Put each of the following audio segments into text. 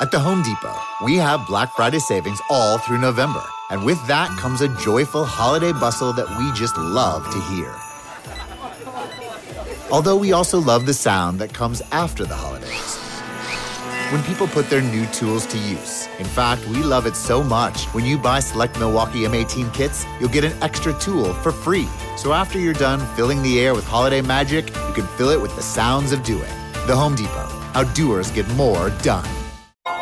At the Home Depot, we have Black Friday savings all through November. And with that comes a joyful holiday bustle that we just love to hear. Although we also love the sound that comes after the holidays. When people put their new tools to use. In fact, we love it so much. When you buy select Milwaukee M18 kits, you'll get an extra tool for free. So after you're done filling the air with holiday magic, you can fill it with the sounds of doing. The Home Depot. How doers get more done.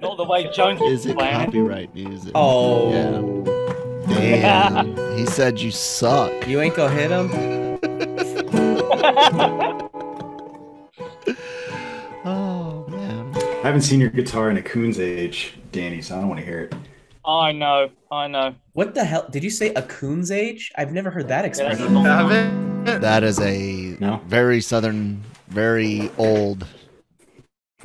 Not the way Jones Is it playing. copyright music? Oh. Yeah. Damn. he said you suck. You ain't gonna hit him? Oh man. I haven't seen your guitar in a coon's age, Danny, so I don't want to hear it. I know, I know. What the hell? Did you say a coon's age? I've never heard that Yeah, that's a expression. long- That is a No? very southern, very old.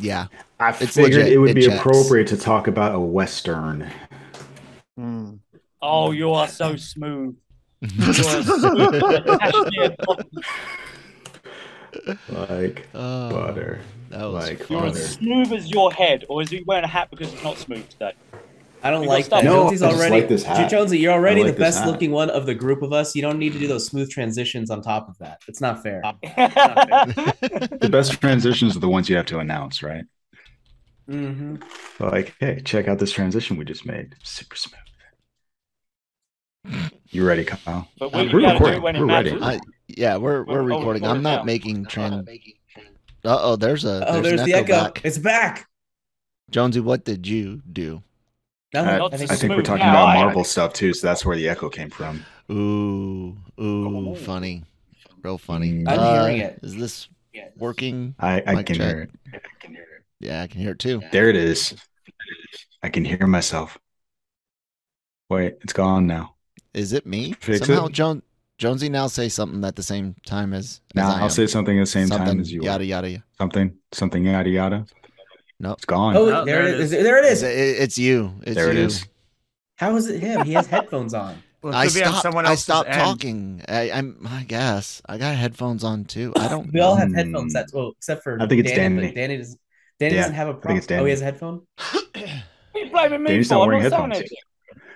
Yeah. I It's figured legit. it would It be checks. appropriate to talk about a western. Hmm. Oh, you are so smooth. You are smooth. Passionate. Like Oh, butter. That was Like You're butter. as smooth as your head, or is he wearing a hat because it's not smooth today? I don't like that. stuff. No, Jonesy's I just already like this hat. Jonesy, you're already like the best hat. looking one of the group of us. You don't need to do those smooth transitions on top of that. It's not fair. The best transitions are the ones you have to announce, right? hmm Like, hey, check out this transition we just made. Super smooth. You ready, Kyle? But we we're gotta recording. it when We're ready. I, yeah, we're we're Oh, oh, recording. oh, I'm not yeah. making trend. Uh oh, there's a Oh, there's, there's an the echo, echo. back. It's back. Jonesy, what did you do? No, Uh, I think I think we're talking now, about I- Marvel stuff too, so that's where the echo came from. Ooh, ooh, funny, real funny. Mm. I'm Uh, hearing it. Is this working? I, I can check. hear it. Yeah, I can hear it too. There it is. I can hear myself. Wait, it's gone now. Is it me? Fix Somehow, it. Joan Jonesy now say something at the same time as. as Now I I'll am. say something at the same something, time as you. Yada yada. yada. Something, something, yada yada. No. It's gone. Oh, Oh, there, there it it is. is. There it It's, it's you. It's there it you. is. How is it him? He has headphones on. Well, I could on stopped. someone I stopped end. talking. I, I'm. I guess I got headphones on too. I don't. We all have Hmm. headphones. That's well, except for I think it's Danny. Danny. Danny doesn't. Danny Yeah, doesn't have a think problem. it's Oh, Danny. he has a headphone. What are you blaming me. Danny's not I'm wearing headphones.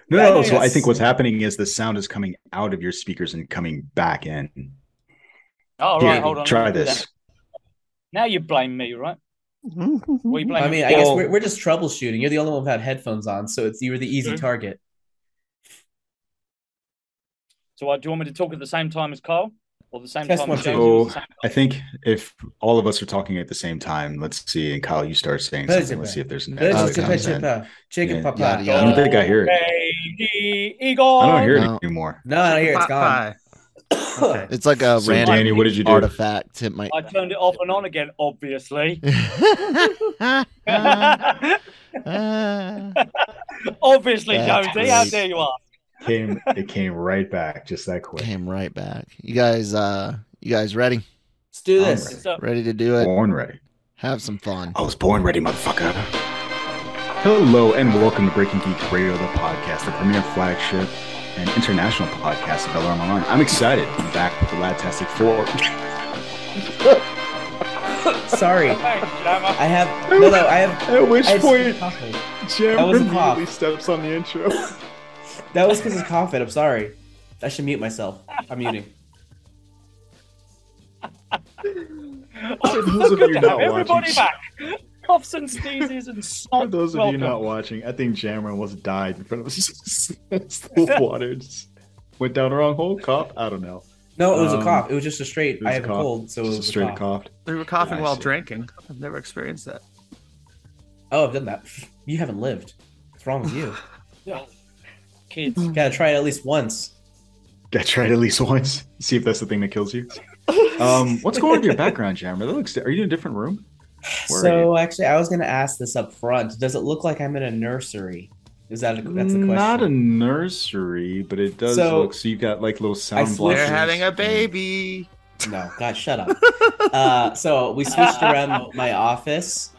No, no. no, So I think what's happening is the sound is coming out of your speakers and coming back in. Oh, Here, hold on. try let me do this. Now you blame me, right? What you blaming I mean, I guess we're, we're just troubleshooting. You're the only one who had headphones on, so it's you were the easy Mhm. target. So, uh, do you want me to talk at the same time as Carl, or the same Test time one, as. James? or the So same- I think if all of us are talking at the same time, let's see. And Kyle, you start saying something. Let's see if there's an echo Let's that comes in. chip chicken Yeah, papa. yada, I don't think I hear it. Lady Eagle. I don't hear it No. anymore. No, I don't hear it's gone. Pie. Okay. It's like a So, random Danny, what did you do? artifact. It might. I turned it off and on again, obviously. obviously, That's Jonesy, how dare you ask? Came it came right back just that quick. Came right back. You guys, uh, you guys ready? Let's do this. ready. So, Ready to do it? Born ready. Have some fun. I was born ready, motherfucker. Hello and welcome to Breaking Geek Radio, the podcast, the premier flagship and international podcast of LRM Online. I'm excited. I'm back with the Ladtastic 4. Sorry, thanks, Jammer. I have no, no. I have. At which I point, some coffee. Jam That was a immediately steps on the intro. That was because of coughing. I'm sorry. I should mute myself. I'm muting. Oh, those of you to not have everybody back. Coughs and sneezes and For those of Welcome. you not watching, I think Jammer almost died in front of us. the water just went down the wrong hole. Cough? I don't know. No, it was a Um, cough. It was just a straight. I was have a cough. cold, so it was a a straight cough. coughed. They were coughing I while see. drinking. I've never experienced that. Oh, I've done that. You haven't lived. What's wrong with you? Yeah. Kids. Gotta try it at least once. Gotta try it at least once. See if that's the thing that kills you. Um, what's going on with your background, Jammer? That looks. Are you in a different room? Where So actually, I was gonna ask this up front. Does it look like I'm in a nursery? Is that a, that's the question? Not a nursery, but it does So- look. So you've got like little sound switched- blushes. They're having a baby. No, God, shut up. uh, so we switched around my office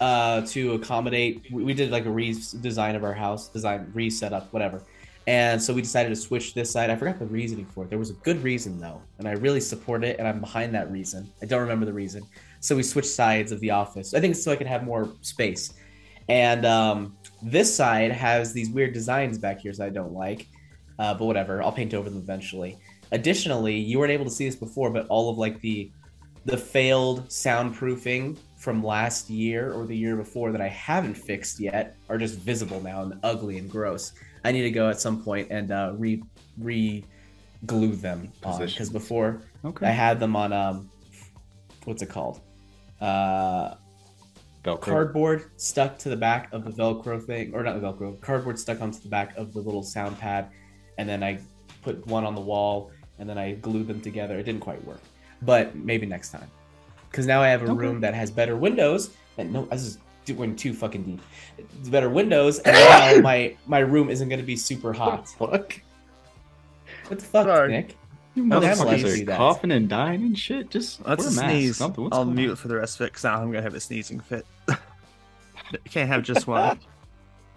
uh, to accommodate. We, we did like a redesign of our house, design, reset up, whatever. And so we decided to switch this side. I forgot the reasoning for it. There was a good reason though, and I really support it, and I'm behind that reason. I don't remember the reason. So we switched sides of the office. I think so I could have more space. And um, this side has these weird designs back here that I don't like, uh, but whatever. I'll paint over them eventually. Additionally, you weren't able to see this before, but all of like the the failed soundproofing from last year or the year before that I haven't fixed yet are just visible now and ugly and gross. I need to go at some point and uh, re re glue them on because before Okay. I had them on um what's it called uh Velcro. cardboard stuck to the back of the velcro thing or not the velcro cardboard stuck onto the back of the little sound pad and then i put one on the wall and then i glued them together it didn't quite work but maybe next time because now i have a Okay. room that has better windows and no this is going too fucking deep it's better windows and now my my room isn't going to be super hot Fuck. what the fuck Sorry. nick You How motherfuckers nice are do that. coughing and dying and shit. Just That's wear a a mask. sneeze. Something. What's I'll mute on? for the rest of it because now I'm gonna have a sneezing fit. You Can't have just one.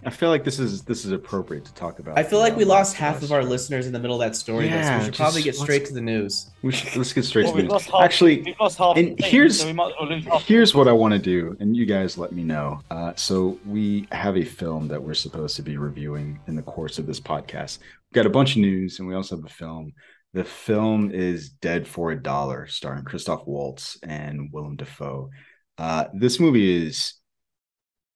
I feel like this is this is appropriate to talk about. i feel like we lost half of of Us. our listeners in the middle of that story though, so Yeah, we should probably get straight to the news We should, let's get straight Well, to the news. half, Actually, we've lost half and here's- so might as well lose half the Here's what I want to do, and you guys let me know. Uh, so we have a film that we're supposed to be reviewing in the course of this podcast. We've got a bunch of news, and we also have a film. The film is Dead for a Dollar, starring Christoph Waltz and Willem Dafoe. Uh, this movie is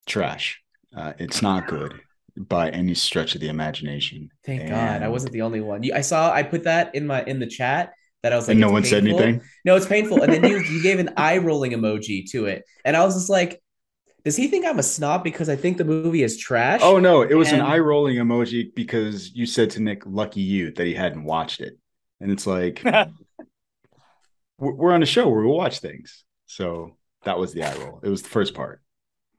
trash. Uh, it's not good by any stretch of the imagination. Thank God, I wasn't the only one. I saw I put that in my in the chat that I was like, and no one said anything. No, it's painful, and then you you gave an eye rolling emoji to it, and I was just like, does he think I'm a snob because I think the movie is trash? Oh no, it was And- an eye rolling emoji because you said to Nick, "Lucky you," that he hadn't watched it, and it's like we're we're on a show where we watch things, so that was the eye roll. It was the first part,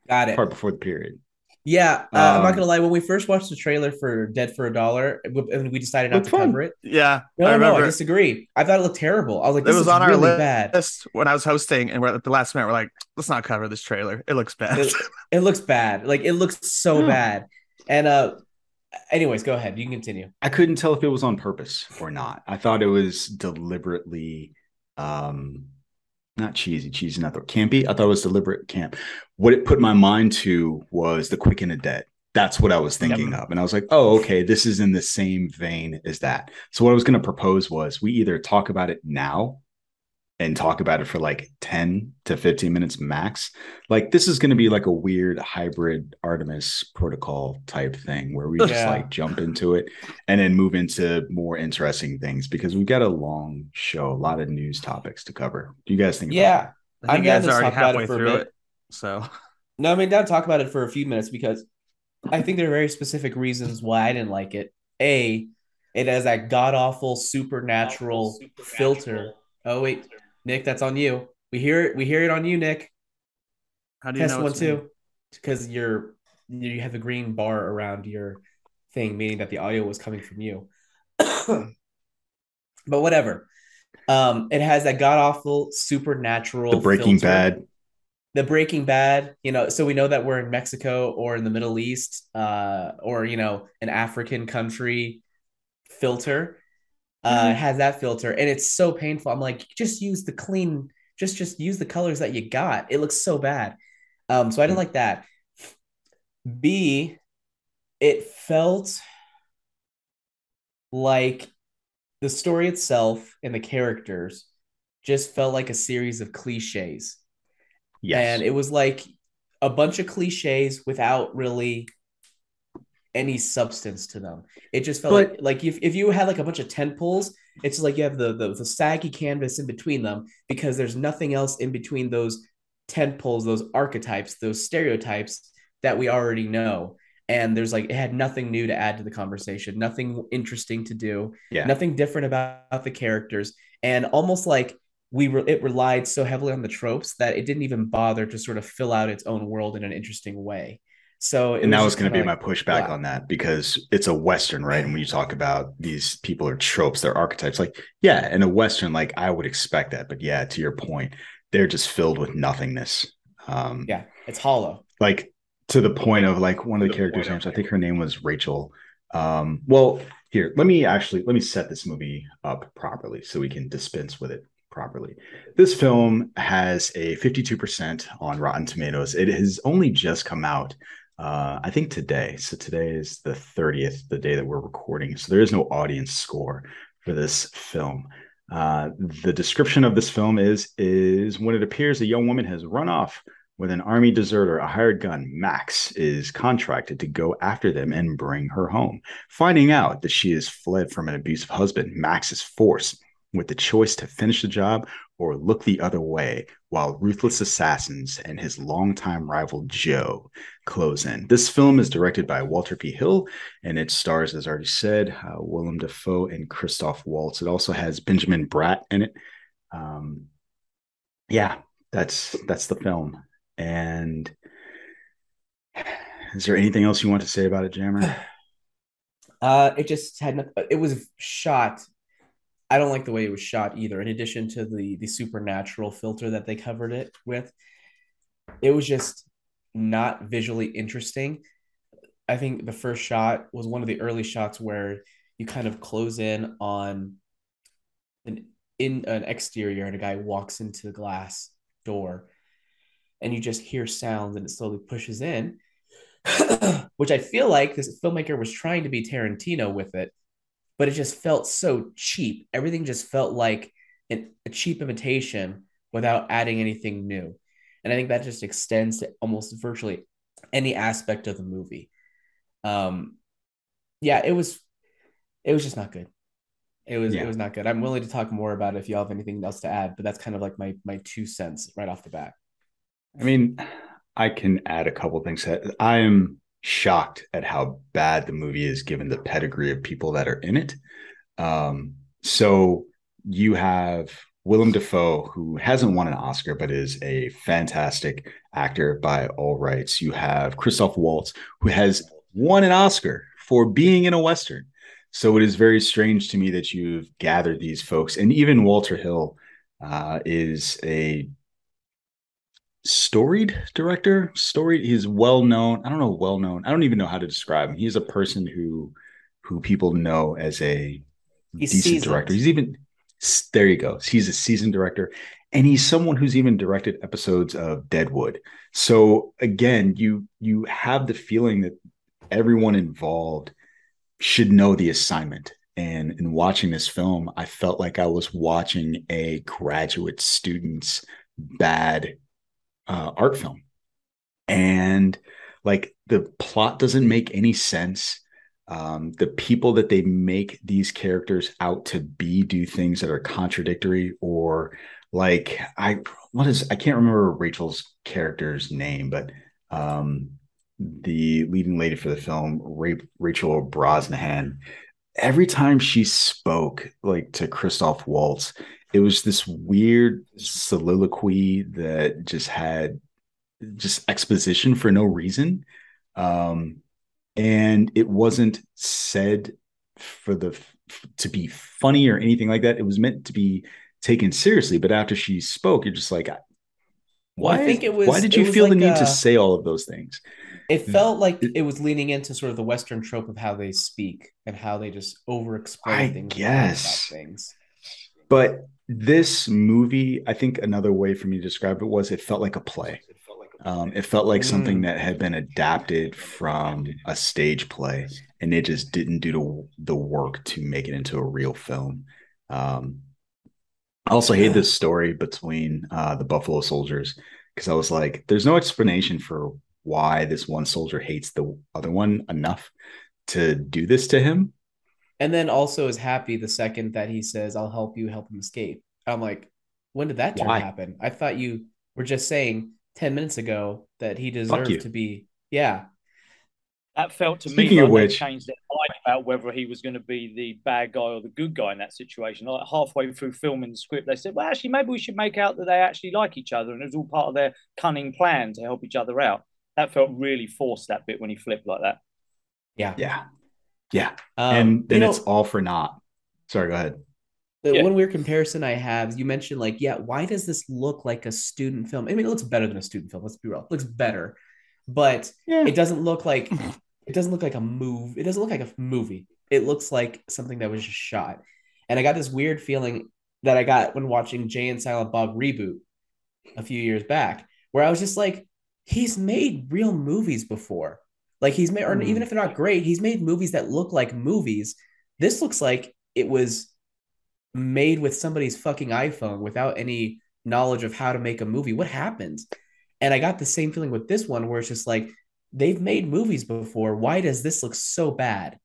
got it. part before the period. Yeah, uh, I'm not Um, gonna lie. When we first watched the trailer for Dead for a Dollar, and we decided not to fun. cover it. Yeah, No, I no, no, I disagree. I thought it looked terrible. I was like, it was is on our really list bad. when I was hosting, and we're at the last minute. We're like, let's not cover this trailer. It looks bad. It, it looks bad. Like it looks so Yeah. bad. And uh, anyways, go ahead. You can continue. I couldn't tell if it was on purpose or not. I thought it was deliberately, um, not cheesy, cheesy, not the campy. I thought it was deliberate camp. What it put my mind to was the Quick and the Dead. That's what I was thinking of, and I was like, "Oh, okay, this is in the same vein as that." So what I was going to propose was we either talk about it now and talk about it for like 10 to 15 minutes max. Like this is going to be like a weird hybrid Artemis protocol type thing where we just like jump into it and then move into more interesting things because we've got a long show, a lot of news topics to cover. Do you guys think? Yeah. I I'm think you guys to are already talk about it halfway for a through bit. it. So No, I mean, down to talk about it for a few minutes because I think there are very specific reasons why I didn't like it. A, it has that god awful supernatural filter. Oh wait, Nick, that's on you. We hear it. We hear it on you, Nick. how do you Test know one it's me? too, because you're you have a green bar around your thing, meaning that the audio was coming from you. but whatever. Um, it has that god awful supernatural The Breaking filter. Bad. the Breaking Bad, you know, so we know that we're in Mexico or in the Middle East, uh, or you know, an African country filter. Uh, it has that filter, and it's so painful. I'm like, just use the clean, just just use the colors that you got. It looks so bad. Um, so I didn't like that. B, it felt like the story itself and the characters just felt like a series of cliches. Yes. And it was like a bunch of cliches without really any substance to them. It just felt But- like like if, if you had like a bunch of tent poles, it's like you have the, the the saggy canvas in between them because there's nothing else in between those tent poles, those archetypes, those stereotypes that we already know. And there's like it had nothing new to add to the conversation, nothing interesting to do yeah. nothing different about the characters and almost like we re- it relied so heavily on the tropes that it didn't even bother to sort of fill out its own world in an interesting way. So it and that was going to be kinda my pushback flat. on that because it's a western right? And when you talk about these people are tropes they're archetypes like yeah in a western like i would expect that. But yeah to your point they're just filled with nothingness. Um Yeah, it's hollow. like to the point of like one of the characters names i think her name was rachel. Um well here let me actually let me set this movie up properly so we can dispense with it properly. This film has a 52% on rotten tomatoes. It has only just come out uh, I think today. So today is the 30th, the day that we're recording. So there is no audience score for this film. Uh, the description of this film is is when it appears a young woman has run off with an army deserter, a hired gun, Max is contracted to go after them and bring her home. Finding out that she has fled from an abusive husband, Max is forced with the choice to finish the job or look the other way while ruthless assassins and his longtime rival Joe close in. This film is directed by Walter P. Hill and it stars, as already said, uh, Willem Dafoe and Christoph Waltz. It also has Benjamin Bratt in it. Um, yeah, that's that's the film. And is there anything else you want to say about it, Jammer? Uh, it just had no, it was shot. I don't like the way it was shot either. In addition to the the supernatural filter that they covered it with, it was just not visually interesting. I think the first shot was one of the early shots where you kind of close in on an in an exterior and a guy walks into the glass door and you just hear sounds and it slowly pushes in which I feel like this filmmaker was trying to be Tarantino with it, but it just felt so cheap. Everything just felt like an, a cheap imitation without adding anything new. And I think that just extends to almost virtually any aspect of the movie. Um, yeah, it was, it was just not good. It was, Yeah. it was not good. I'm willing to talk more about it if y'all have anything else to add, but that's kind of like my my two cents right off the bat. I mean, I can add a couple things. I am shocked at how bad the movie is given the pedigree of people that are in it. Um, so you have Willem Dafoe, who hasn't won an Oscar, but is a fantastic actor by all rights. You have Christoph Waltz, who has won an Oscar for being in a Western. So it is very strange to me that you've gathered these folks. And even Walter Hill uh, is a storied director storied he's well known i don't know well known i don't even know how to describe him. He's a person who who people know as a He's decent seasoned. director he's even there you go. He's a seasoned director and he's someone who's even directed episodes of deadwood. So again you you have the feeling that everyone involved should know the assignment. And in watching this film i felt like i was watching a graduate student's bad uh, art film. And like the plot doesn't make any sense. Um, the people that they make these characters out to be do things that are contradictory or like i what is i can't remember rachel's character's name but um the leading lady for the film Ra- rachel brosnahan every time she spoke like to christoph waltz it was this weird soliloquy that just had just exposition for no reason um and it wasn't said for the to be funny or anything like that it was meant to be taken seriously but after she spoke you're just like Well, I why think it was- why did you feel the need a- to say all of those things It felt like It- it was leaning into sort of the Western trope of how they speak and how they just over explain things. and lie guess. about things. But this movie, I think another way for me to describe it was it felt like a play. Um, it felt like something Mm. that had been adapted from a stage play, and it just didn't do the, the work to make it into a real film. Um, I also hate this story between uh, the Buffalo Soldiers because I was like, there's no explanation for why this one soldier hates the other one enough to do this to him. And then also is happy the second that he says, I'll help you help him escape. I'm like, when did that turn Why? happen? I thought you were just saying 10 minutes ago that he you. deserved to be, yeah. That felt to Speaking me of like they which- changed their mind about whether he was going to be the bad guy or the good guy in that situation. Like halfway through filming the script, they said, "Well, actually, maybe we should make out that they actually like each other, and it was all part of their cunning plan to help each other out." That felt really forced. That bit when he flipped like that. Yeah. Yeah. Yeah. Um, and you then know, it's all for naught. Sorry, go ahead. The Yeah. one weird comparison I have, you mentioned like, yeah, why does this look like a student film? I mean, it looks better than a student film. Let's be real, it looks better, but Yeah. it doesn't look like it doesn't look like a move. It doesn't look like a movie. It looks like something that was just shot. And I got this weird feeling that I got when watching Jay and Silent Bob reboot a few years back, where I was just like, he's made real movies before. Like he's made, or Hmm. even if they're not great, he's made movies that look like movies. This looks like it was made with somebody's fucking iPhone without any knowledge of how to make a movie. What happened? And I got the same feeling with this one where it's just like they've made movies before. Why does this look so bad?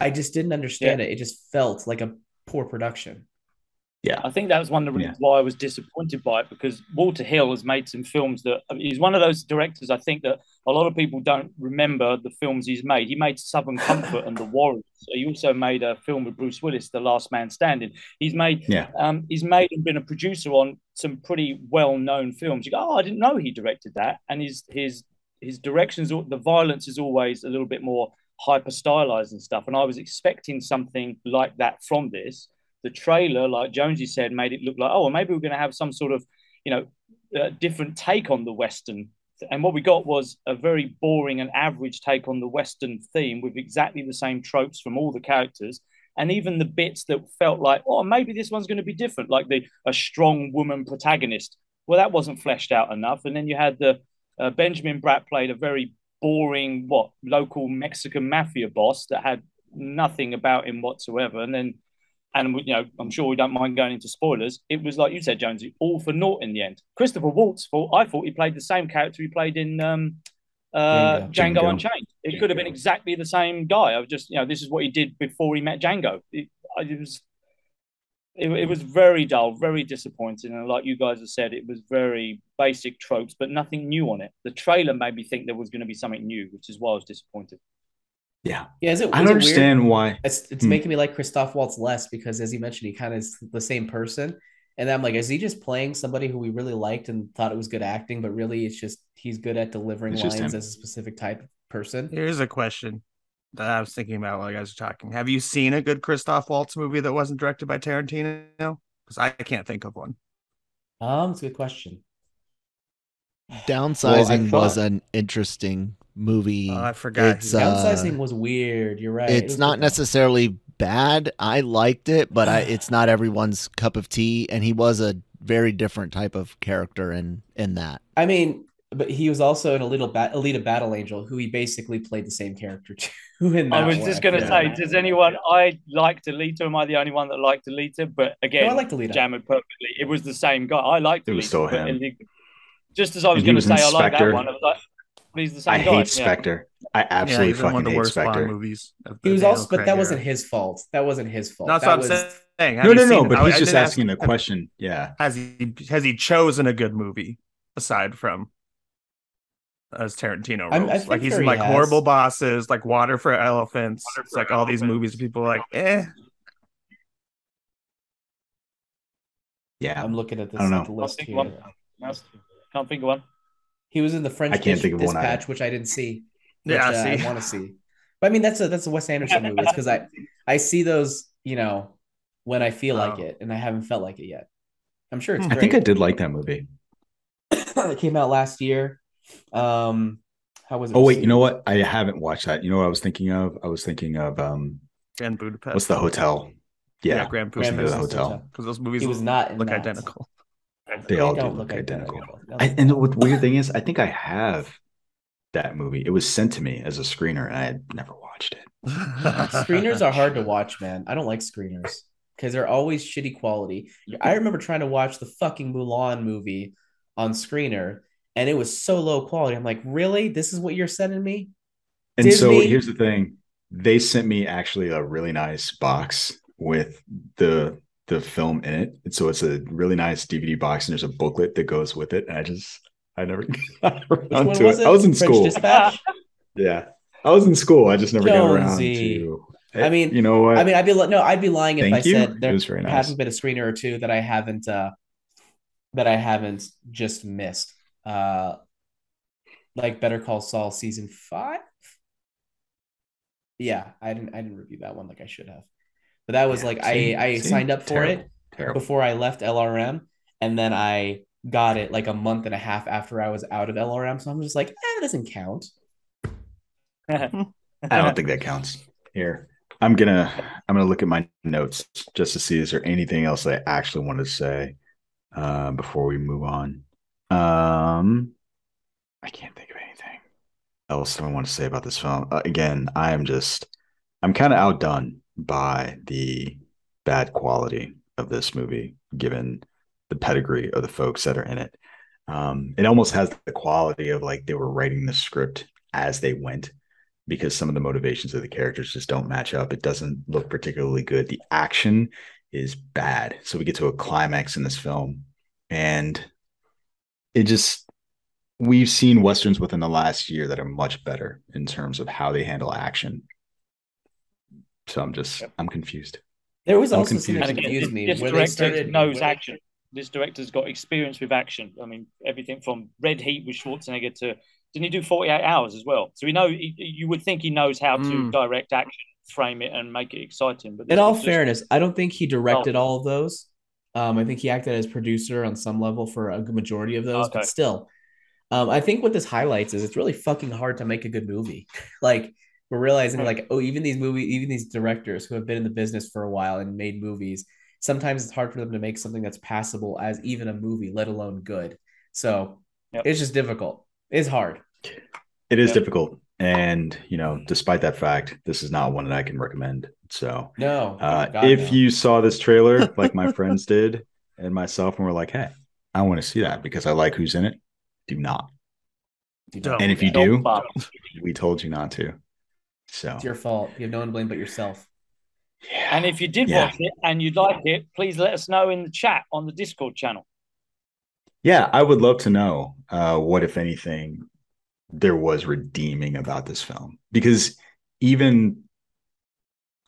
I just didn't understand it. It just felt like a poor production. Yeah. I think that was one of the reasons why I was disappointed by it because Walter Hill has made some films that I mean, he's one of those directors. I think that a lot of people don't remember the films he's made. He made Southern Comfort and The Warriors. He also made a film with Bruce Willis, The Last Man Standing. He's made Yeah. um, he's made and been a producer on some pretty well known films. You go, oh, I didn't know he directed that, and his his his directions, the violence is always a little bit more hyper stylized and stuff. And I was expecting something like that from this. The trailer, like Jonesy said, made it look like, oh, well, maybe we're going to have some sort of, you know, uh, different take on the Western. And what we got was a very boring and average take on the Western theme with exactly the same tropes from all the characters. And even the bits that felt like, oh, maybe this one's going to be different, like the a strong woman protagonist. Well, that wasn't fleshed out enough. And then you had the uh, Benjamin Bratt played a very boring, what local Mexican mafia boss that had nothing about him whatsoever. And then, and you know, I'm sure we don't mind going into spoilers. It was like you said, Jonesy, all for naught in the end. Christopher Waltz thought I thought he played the same character he played in um, uh, Django. Django, Django. Unchained. It could have been exactly the same guy. I was just, you know, this is what he did before he met Django. It, it was. It, it was very dull, very disappointing, and like you guys have said, it was very basic tropes, but nothing new on it. The trailer made me think there was going to be something new, which is why I was disappointed. Yeah. Yeah, is it? I don't it weird? understand why. It's it's Hmm. making me like Christoph Waltz less because, as you mentioned, he kind of is the same person. And I'm like, is he just playing somebody who we really liked and thought it was good acting, but really it's just he's good at delivering It's lines as a specific type of person? Here's a question that I was thinking about while you guys were talking. Have you seen a good Christoph Waltz movie that wasn't directed by Tarantino? Because I can't think of one. Um, it's a good question. Downsizing Well, I was an interesting movie. Oh, I forgot. It's, who- uh, Downsizing was weird. You're right. It's was not good. necessarily bad. I liked it, but I, it's not everyone's cup of tea. And he was a very different type of character in in that. I mean, but he was also in a little bat, Alita Battle Angel, who he basically played the same character too. In I was one, just going to feel say, does anyone? I liked Alita. Am I the only one that liked Alita? But again, No, I liked Alita. Jammered perfectly. It was the same guy. I liked It Alita. was still but him. Just as I was going to was in say, I like that one. I was like, he's the same I guy. hate Yeah. Spectre. I yeah, absolutely he's one fucking of the hate worst Spectre. movies. of He was Daniel also, but that era. wasn't his fault. That wasn't his fault. That's that what I'm saying. Have No, no, no. But I- he's I just did ask- asking a question. Yeah. Has he has he chosen a good movie aside from as Tarantino I'm- roles? Like he's sure in he like has. horrible bosses, like Water for Elephants. it's like all these movies people are like, eh. Yeah. I'm looking at this I don't know. the list Can't think here. of one. Can't think of one. He was in the French I can't Dis- think of one either. Dispatch, which I didn't see. Which, Yeah, uh, I want to see. But I mean, that's a that's a Wes Anderson movie. It's because I I see those, you know, when I feel like Oh. it, and I haven't felt like it yet. I'm sure it's Hmm. great. I think I did like that movie. it came out last year. Um, how was it? Oh wait, you know what? I haven't watched that. You know what I was thinking of? I was thinking of um Grand Budapest. what's the hotel? Yeah. Grand Grand Budapest Budapest. Hotel. Because those movies He was not in look that. identical. They all do don't look identical. No. I, and the weird thing is, I think I have that movie. It was sent to me as a screener, and I had never watched it. screeners are hard to watch, man. I don't like screeners because they're always shitty quality. I remember trying to watch the fucking Mulan movie on screener, and it was so low quality. I'm like, really? This is what you're sending me? And so here's the thing: they sent me actually a really nice box with the the film in it. And so it's a really nice DVD box, and there's a booklet that goes with it. And I just I never got around to it. it? I was in French school. Dispatch. Yeah. I was in school. I just never got around Jonesy. to. I mean- you know what? I mean, I'd be no, I'd be lying if Thank I you. said there nice. hasn't been a screener or two that I haven't uh that I haven't just missed. Uh like Better Call Saul season five. Yeah, I didn't I didn't review that one like I should have. But that was Yeah, like see? I I See? signed up for Terrible. it Terrible. before I left LRM and then I got it like a month and a half after I was out of LRM. So I'm just like, eh, it doesn't count. I don't think that counts. Here, I'm gonna I'm gonna look at my notes just to see is there anything else I actually wanted to say uh, before we move on. Um, I can't think of anything else that I want to say about this film. Uh, again, I am just I'm kind of outdone by the bad quality of this movie, given the pedigree of the folks that are in it. Um, it almost has the quality of like they were writing the script as they went because some of the motivations of the characters just don't match up. It doesn't look particularly good. The action is bad. So we get to a climax in this film and it just we've seen westerns within the last year that are much better in terms of how they handle action. So I'm just I'm confused. There was I'm also something confused. that And confused this, me this where they director started knows where- action. This director's got experience with action. I mean, everything from Red Heat with Schwarzenegger to didn't he do 48 Hours as well? So we know he, you would think he knows how to Mm. direct action, frame it, and make it exciting. But In all just- fairness, I don't think he Oh. directed all of those. Um, I think he acted as producer on some level for a good majority of those, Okay. but still, um, I think what this highlights is it's really fucking hard to make a good movie. like we're realizing, Hmm. like, oh, even these movie, even these directors who have been in the business for a while and made movies, sometimes it's hard for them to make something that's passable as even a movie, let alone good. So Yep. it's just difficult. It's hard. It is Yeah. difficult. And you know, despite that fact, this is not one that I can recommend. So No, Uh, God, if no. you saw this trailer, like my friends did, and myself, and were like, "Hey, I want to see that because I like who's in it," do not. Don't. And if you Don't do, bother. we told you not to. So it's your fault. You have no one to blame but yourself. yeah, And if you did Yeah. watch it and you'd like it, please let us know in the chat on the Discord channel. yeah, I would love to know uh, what, if anything, there was redeeming about this film because even,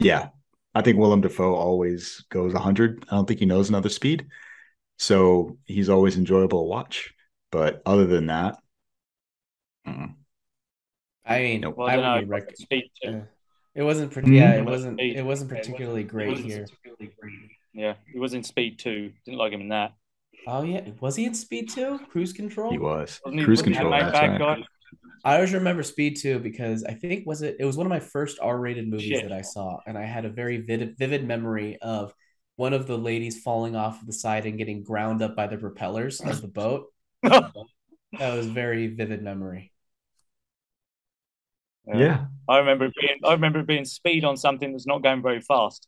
yeah, I think Willem Dafoe always goes 100. I don't think he knows another speed, so he's always enjoyable to watch. But other than that, mm, I mean, Nope. Well, I I would don't be rec- Speed two. Yeah. It wasn't, pre- Mhm. yeah, it It wasn't, wasn't Speed. it wasn't particularly great wasn't here. Yeah, he was in Speed two. Didn't like him in that. Oh yeah, was he in Speed Two? Cruise Control. he was Wasn't cruise he control. That's right. guy? I always remember Speed Two because I think was it it was one of my first R-rated movies Shit. that I saw, and I had a very vivid, vivid memory of one of the ladies falling off of the side and getting ground up by the propellers of the boat. That was very vivid memory. Yeah, I remember it being I remember it being speed on something that's not going very fast.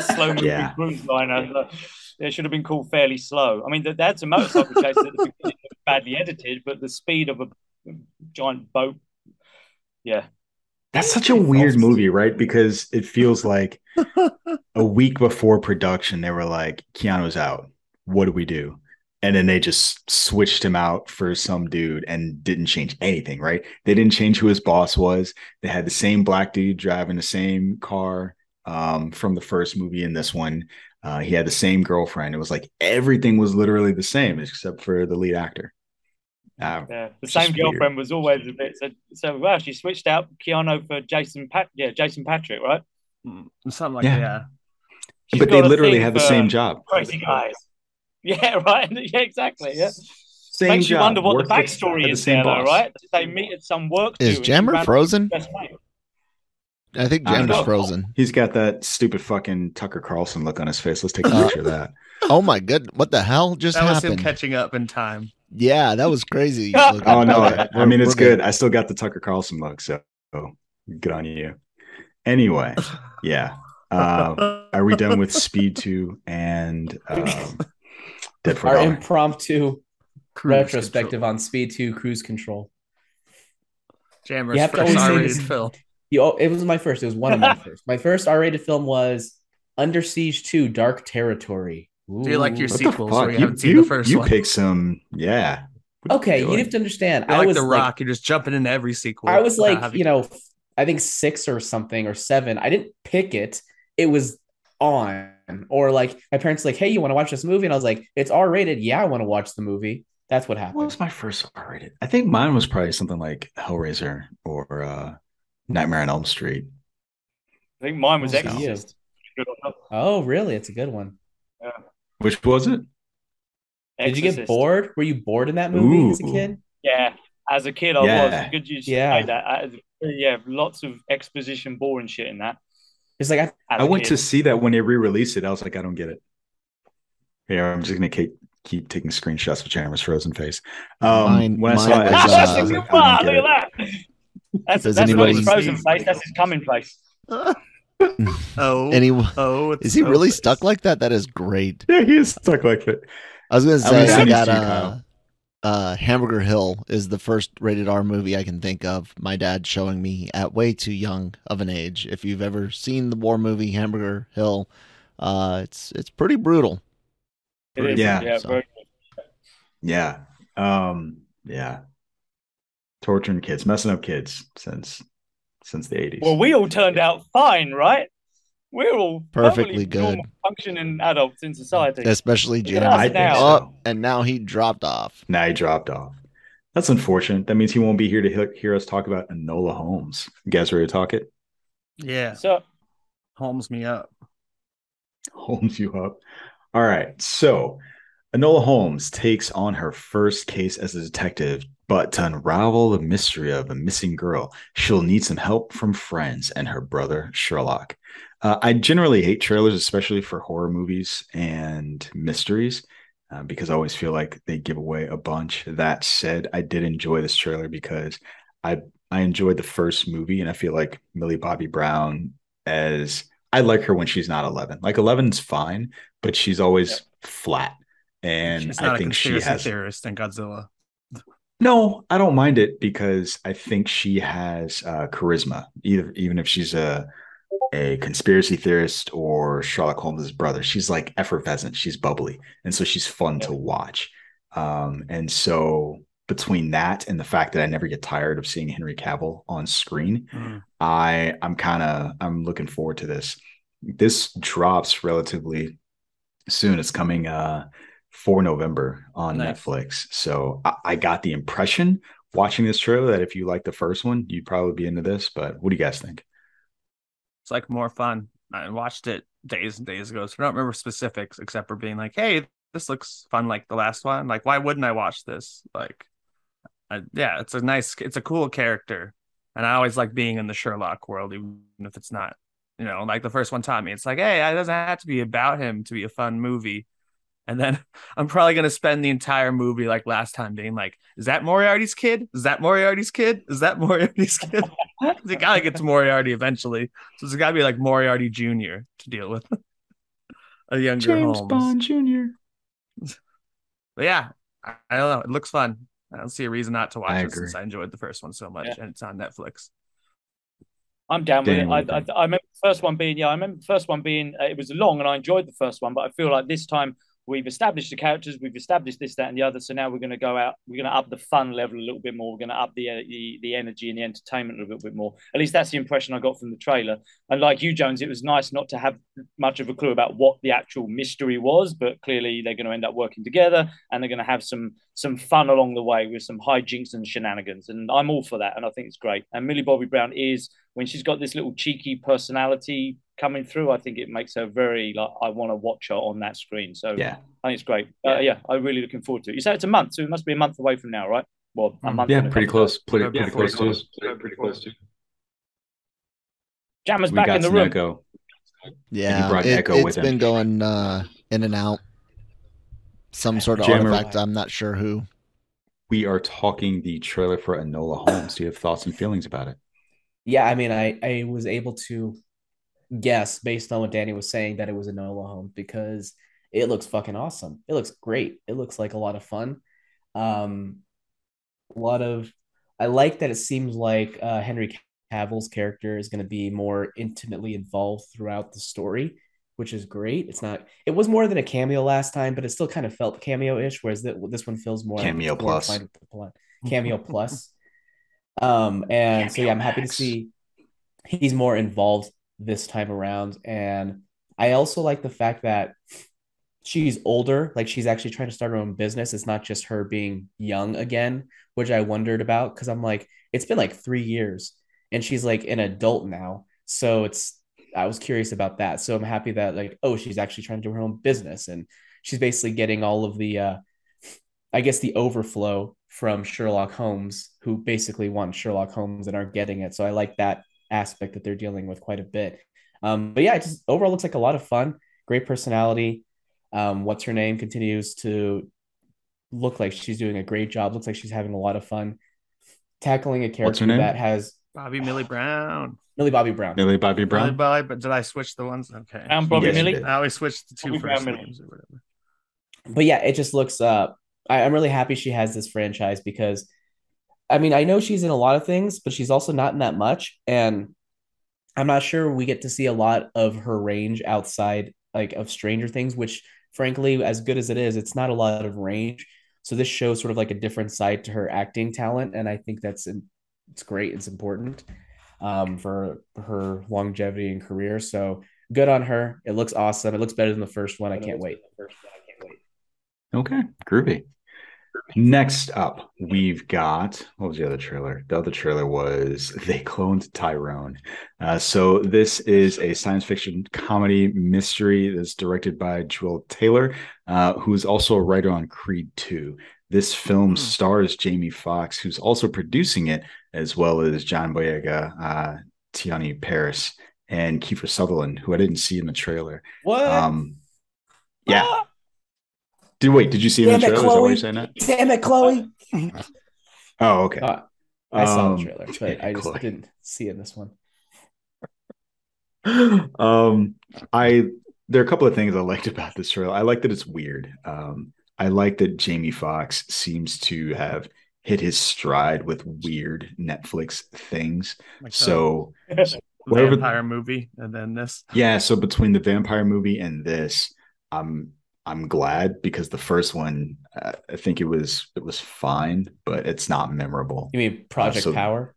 Slow moving Yeah. cruise liner. uh, It should have been called fairly slow. I mean, they they had some motorcycle chases at the beginning that badly edited, but the speed of a giant boat, yeah, That's such a weird movie, right? Because it feels like a week before production, they were like, Keanu's out. What do we do? And then they just switched him out for some dude and didn't change anything, right? They didn't change who his boss was. They had the same black dude driving the same car um, from the first movie and this one. Uh, he had the same girlfriend. It was like everything was literally the same except for the lead actor. Uh, yeah. The same just weird. girlfriend was always a bit. So, so wow, she switched out Keanu for Jason Pat. Yeah, Jason Patric, right? Mm, Something like Yeah. that. Yeah. She's but they literally thing had the same job. Crazy guys. Yeah, right. Yeah, exactly. Yeah. Same Makes you wonder what Worked the backstory had the is same there, though, right? Did they meet at some work? Is do Jammer frozen? I think I don't Jammer's know. frozen. He's got that stupid fucking Tucker Carlson look on his face. Let's take a Uh, picture of that. Oh my good! What the hell just That was him happened? catching up in time. yeah, that was crazy. Oh. Oh no, I, I mean it's good. I still got the Tucker Carlson look, so good on you. Anyway, yeah. Uh, are we done with Speed Two and um, Dead for Our Dollar? impromptu Cruise retrospective control. on Speed Two Cruise Control. Jammer's You have to first always R-rated this- film. You, oh, it was my first. It was one of my first. My first R-rated film was Under Siege Two: Dark Territory. Do you like your Ooh. What the sequels? Or you, you haven't seen you, the first you one? picked some, yeah. Okay, you have to understand. You're I like was The like, Rock. You're just jumping into every sequel. I was like, you know, I think six or something or seven. I didn't pick it. It was on. Or like my parents were like, hey, you want to watch this movie? And I was like, it's R rated. Yeah, I want to watch the movie. That's what happened. What was my first R rated? I think mine was probably something like Hellraiser or uh, Nightmare on Elm Street. I think mine was Oh, Exorcist. Good on that. Oh, really? It's a good one. Which was it? Did you get bored? Were you bored in that movie as a kid? Yeah, as a kid, I Yeah. was. Good you Yeah. say that. As- yeah, lots of exposition, boring shit in that. It's like I, as I a went to see that when they re-released it. I was like, I don't get it. Yeah, I'm just gonna keep keep taking screenshots of Chandler's frozen face. Um, Mine- when I mine saw it, uh, I was like, I Wow, don't get look it. at that. That's, that's not his frozen face. That's his coming face. oh, Any, oh, is he so really face. stuck like that? That is great. Yeah, he is stuck like that. I was gonna say gonna I send these got uh, Kyle. Uh, Hamburger Hill is the first rated R movie I can think of. My dad showing me at way too young of an age. If you've ever seen the war movie Hamburger Hill, uh, it's it's pretty brutal. It is. Yeah. yeah So- Yeah. Um, yeah. Torturing kids, messing up kids since since the 80s. Well, we all turned out fine, right? We're all Perfectly perfectly good. functioning adults in society. Especially Look at Jeremy. us I think now. so. Oh, and now he dropped off. now he dropped off. That's unfortunate. That means he won't be here to he- hear us talk about Enola Holmes. You guys ready to talk it? Yeah, So Holmes me up. Holmes you up. All right. So Enola Holmes takes on her first case as a detective, but to unravel the mystery of a missing girl, she'll need some help from friends and her brother Sherlock. Uh, I generally hate trailers, especially for horror movies and mysteries, uh, because I always feel like they give away a bunch. That said, I did enjoy this trailer because I I enjoyed the first movie, and I feel like Millie Bobby Brown as I like her when she's not 11. Like 11's fine, but she's always flat. And I a think she has theorist in Godzilla. no, I don't mind it because I think she has uh, charisma. Either even if she's a a conspiracy theorist or Sherlock Holmes' brother, she's like effervescent. She's bubbly, and so she's fun to watch. Um, and so between that and the fact that I never get tired of seeing Henry Cavill on screen, Mm. I I'm kind of I'm looking forward to this. This drops relatively soon. It's coming uh for November on Nice. Netflix. So I, I got the impression watching this trailer that if you like the first one, you'd probably be into this. But what do you guys think? It's like more fun. I watched it days and days ago, so I don't remember specifics except for being like, "Hey, this looks fun like the last one." Like, why wouldn't I watch this? Like, I, yeah, it's a nice, it's a cool character, and I always like being in the Sherlock world, even if it's not, you know, like the first one taught me. It's like, hey, it doesn't have to be about him to be a fun movie. And then I'm probably gonna spend the entire movie like last time being like, is that Moriarty's kid? Is that Moriarty's kid? Is that Moriarty's kid? they gotta get to Moriarty eventually. So it's gotta be like Moriarty Jr. to deal with. a younger James Holmes. Jr. But yeah, I, I don't know. It looks fun. I don't see a reason not to watch I it agree. since I enjoyed the first one so much Yeah. and it's on Netflix. I'm down with it. I, I, I remember the first one being, yeah, I remember the first one being, uh, it was long and I enjoyed the first one, but I feel like this time we've established the characters, we've established this, that, and the other. So now we're going to go out, we're going to up the fun level a little bit more. We're going to up the, uh, the the energy and the entertainment a little bit more. At least that's the impression I got from the trailer. And like you, Jones, it was nice not to have much of a clue about what the actual mystery was, but clearly they're going to end up working together and they're going to have some some fun along the way with some hijinks and shenanigans. And I'm all for that, and I think it's great. And Millie Bobby Brown is when she's got this little cheeky personality coming through. I think it makes her very like I want to watch her on that screen. So Yeah. I think it's great. Uh, yeah, I'm really looking forward to it. You said it's a month, so it must be a month away from now, right? Well, a Mm. month. Yeah, pretty close. Pretty, Yeah, pretty close pretty to. Pretty close to. Jammer's We back got in the room. echo. Yeah, brought it, Echo has with him. been going uh, in and out. Some sort of Jammer- artifact. I'm not sure who. We are talking the trailer for Enola Holmes. Do you have thoughts and feelings about it? Yeah, I mean, I I was able to guess based on what Danny was saying that it was a Enola Holmes because it looks fucking awesome. It looks great. It looks like a lot of fun. Um, a lot of I like that it seems like uh, Henry Cavill's character is going to be more intimately involved throughout the story. Which is great. It's not. It was more than a cameo last time, but it still kind of felt cameo-ish. Whereas the, this one feels more Cameo like plus. inclined with the plot. Cameo plus. Um, and so yeah, I'm happy to see he's more involved this time around. And I also like the fact that she's older, like she's actually trying to start her own business. It's not just her being young again, which I wondered about because I'm like, it's been like three years and she's like an adult now. So it's, I was curious about that. So I'm happy that, like, oh, she's actually trying to do her own business and she's basically getting all of the, uh, I guess, the overflow from Sherlock Holmes, who basically want Sherlock Holmes and aren't getting it. So I like that aspect that they're dealing with quite a bit. Um, but yeah, it just overall looks like a lot of fun. Great personality. Um, what's her name continues to look like she's doing a great job. Looks like she's having a lot of fun tackling a character that has Bobby Millie Brown. Millie Bobby Brown. Millie Bobby Brown. Millie Brown. Bobby, but did I switch the ones? Okay. And Bobby Yes, Millie. did. I always switched the two Bobby first Brown Millie. names or whatever. but yeah, it just looks. Uh, I, I'm really happy she has this franchise because, I mean, I know she's in a lot of things, but she's also not in that much, and I'm not sure we get to see a lot of her range outside like of Stranger Things, which frankly, as good as it is, it's not a lot of range. So this shows sort of like a different side to her acting talent, and I think that's it's great. It's important um, for her longevity and career. So good on her. It looks awesome. It looks better than the first one. I can't wait. Okay, groovy. Next up, we've got what was the other trailer? The other trailer was They Cloned Tyrone. Uh, so, this is a science fiction comedy mystery that's directed by Juel Taylor, uh, who's also a writer on Creed 2. This film Hmm. stars Jamie Foxx, who's also producing it, as well as John Boyega, uh, Teyonah Parris, and Kiefer Sutherland, who I didn't see in the trailer. What? Um, yeah. Did wait? Did you see it in the Damn it, trailer? Is that why Chloe. you're saying that? Damn it, Chloe. Oh, okay. Uh, I saw Um, the trailer, but I just Chloe. didn't see it in this one. um, I there are a couple of things I liked about this trailer. I like that it's weird. Um, I like that Jamie Foxx seems to have hit his stride with weird Netflix things. Like the So whatever- vampire movie, and then this. yeah, so between the vampire movie and this, I'm I'm glad because the first one, uh, I think it was it was fine, but it's not memorable. You mean Project so- Power?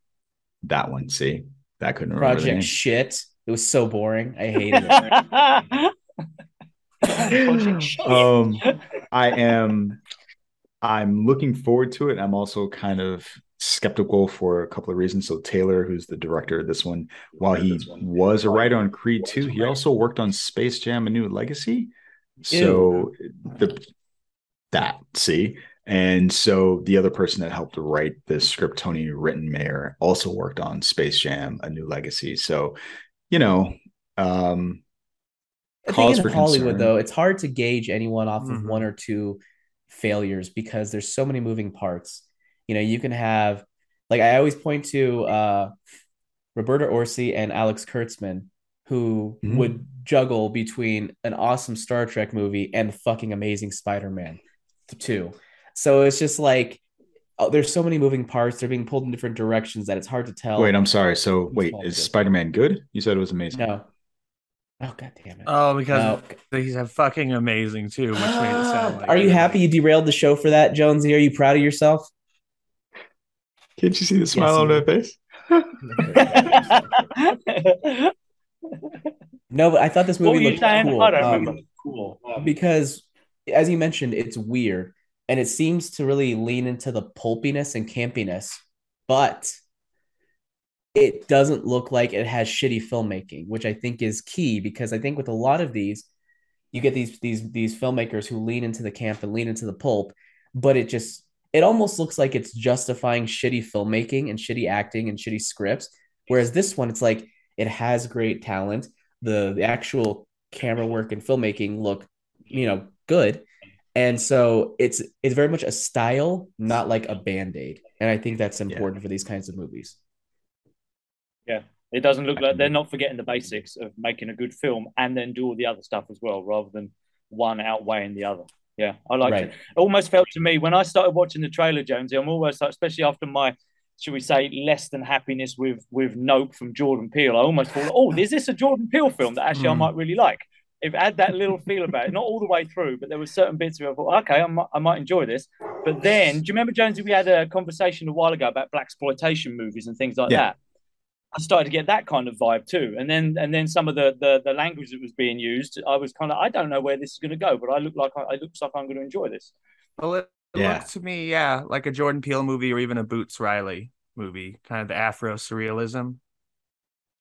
That one, see, that couldn't remember. Project Shit. It was so boring. I hated it. Um i am i'm looking forward to it. I'm also kind of skeptical for a couple of reasons. So taylor who's the director of this one while he was a writer on creed 2 he also worked on space jam a new legacy. So the that see? And so the other person that helped write this script tony rettenmaier also worked on space jam a new legacy. So you know um I cause think for in Hollywood, concern. though, it's hard to gauge anyone off of Mhm. one or two failures because there's so many moving parts. You know, you can have, like, I always point to uh, Roberto Orci and Alex Kurtzman, who Mhm. would juggle between an awesome Star Trek movie and fucking amazing Spider Man, too. So it's just like, oh, there's so many moving parts. They're being pulled in different directions that it's hard to tell. Wait, I'm sorry. So wait, is. Spider-Man good? You said it was amazing. no. Oh, god damn it. Oh, because No. he's a fucking amazing too, which made it sound like. Are you happy you derailed the show for that, Jonesy? Are you proud of yourself? Can't you see the smile Yes, on you her face? No, but I thought this movie you looked cool. I don't um. Cool. because, as you mentioned, it's weird and it seems to really lean into the pulpiness and campiness, but it doesn't look like it has shitty filmmaking, which I think is key because I think with a lot of these, you get these these these filmmakers who lean into the camp and lean into the pulp, but it just it almost looks like it's justifying shitty filmmaking and shitty acting and shitty scripts. Whereas this one, it's like it has great talent. The the actual camera work and filmmaking look, you know, good. And so it's it's very much a style, not like a band-aid. And I think that's important for these kinds of movies. Yeah, it doesn't look like they're not forgetting the basics of making a good film and then do all the other stuff as well, rather than one outweighing the other. Yeah, I like Right. it. It almost felt to me when I started watching the trailer, Jonesy. I'm almost like, especially after my, should we say, less than happiness with with Nope from Jordan Peele. I almost thought, oh, is this a Jordan Peele film that actually I Hmm. might really like? it had that little feel about it, not all the way through, but there were certain bits where I thought, okay, I might, I might enjoy this. But then, do you remember Jonesy? We had a conversation a while ago about black exploitation movies and things like Yeah. that. I started to get that kind of vibe too, and then and then some of the the, the language that was being used, I was kind of I don't know where this is going to go, but I look like I, it looks like I'm going to enjoy this. Well, it, it Yeah. looks to me, yeah, like a Jordan Peele movie or even a Boots Riley movie, kind of the Afro surrealism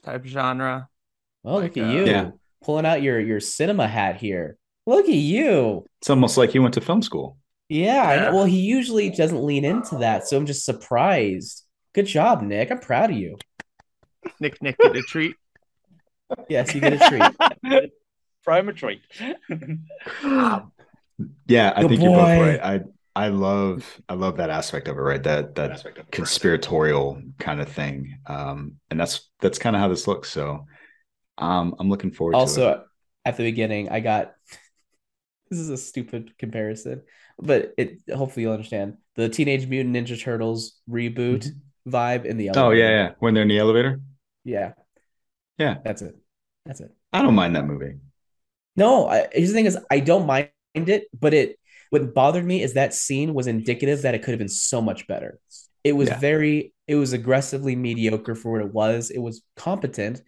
type genre. Oh, Like, look at uh, you Yeah. pulling out your your cinema hat here. Look at you. It's almost like he went to film school. Yeah, Yeah. Well, he usually doesn't lean into that, so I'm just surprised. Good job, Nick. I'm proud of you. Nick Nick get a treat. Yes, you get a treat. Throw him a treat. Yeah, I Good think you're both right. I I love I love that aspect of it, right? That that conspiratorial kind of thing. Um, and that's that's kind of how this looks. So um I'm looking forward to also, at the beginning, I got this is a stupid comparison, but it hopefully you'll understand the Teenage Mutant Ninja Turtles reboot vibe in the Oh elevator. yeah, yeah. When they're in the elevator. Yeah, Yeah. That's it. That's it. I don't mind that movie. No, I, here's the thing: is I don't mind it, but it what bothered me is that scene was indicative that it could have been so much better. It was Yeah. very, it was aggressively mediocre for what it was. It was competent,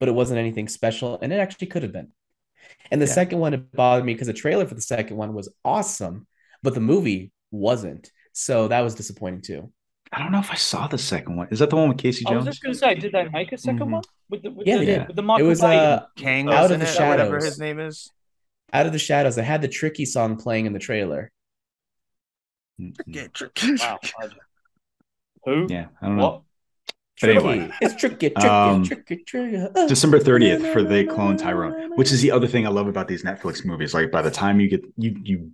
but it wasn't anything special, and it actually could have been. And the Yeah. second one it bothered me because the trailer for the second one was awesome, but the movie wasn't. So that was disappointing too. I don't know if I saw the second one. Is that the one with Casey Jones? I was just going to say, did they make a 2nd Mhm. one with the with Yeah, the, they did. with the Michael it was Bay? uh, Kang Out of the it, or whatever Shadows. his name is. Out of the Shadows. I had the tricky song playing in the trailer. Get tricky. wow. Who? Yeah, I don't know. What? But Tricky. anyway. it's tricky, tricky, Um, tricky, tricky. Uh, December 30th for They Clone Tyrone, which is the other thing I love about these Netflix movies. Like by the time you get you you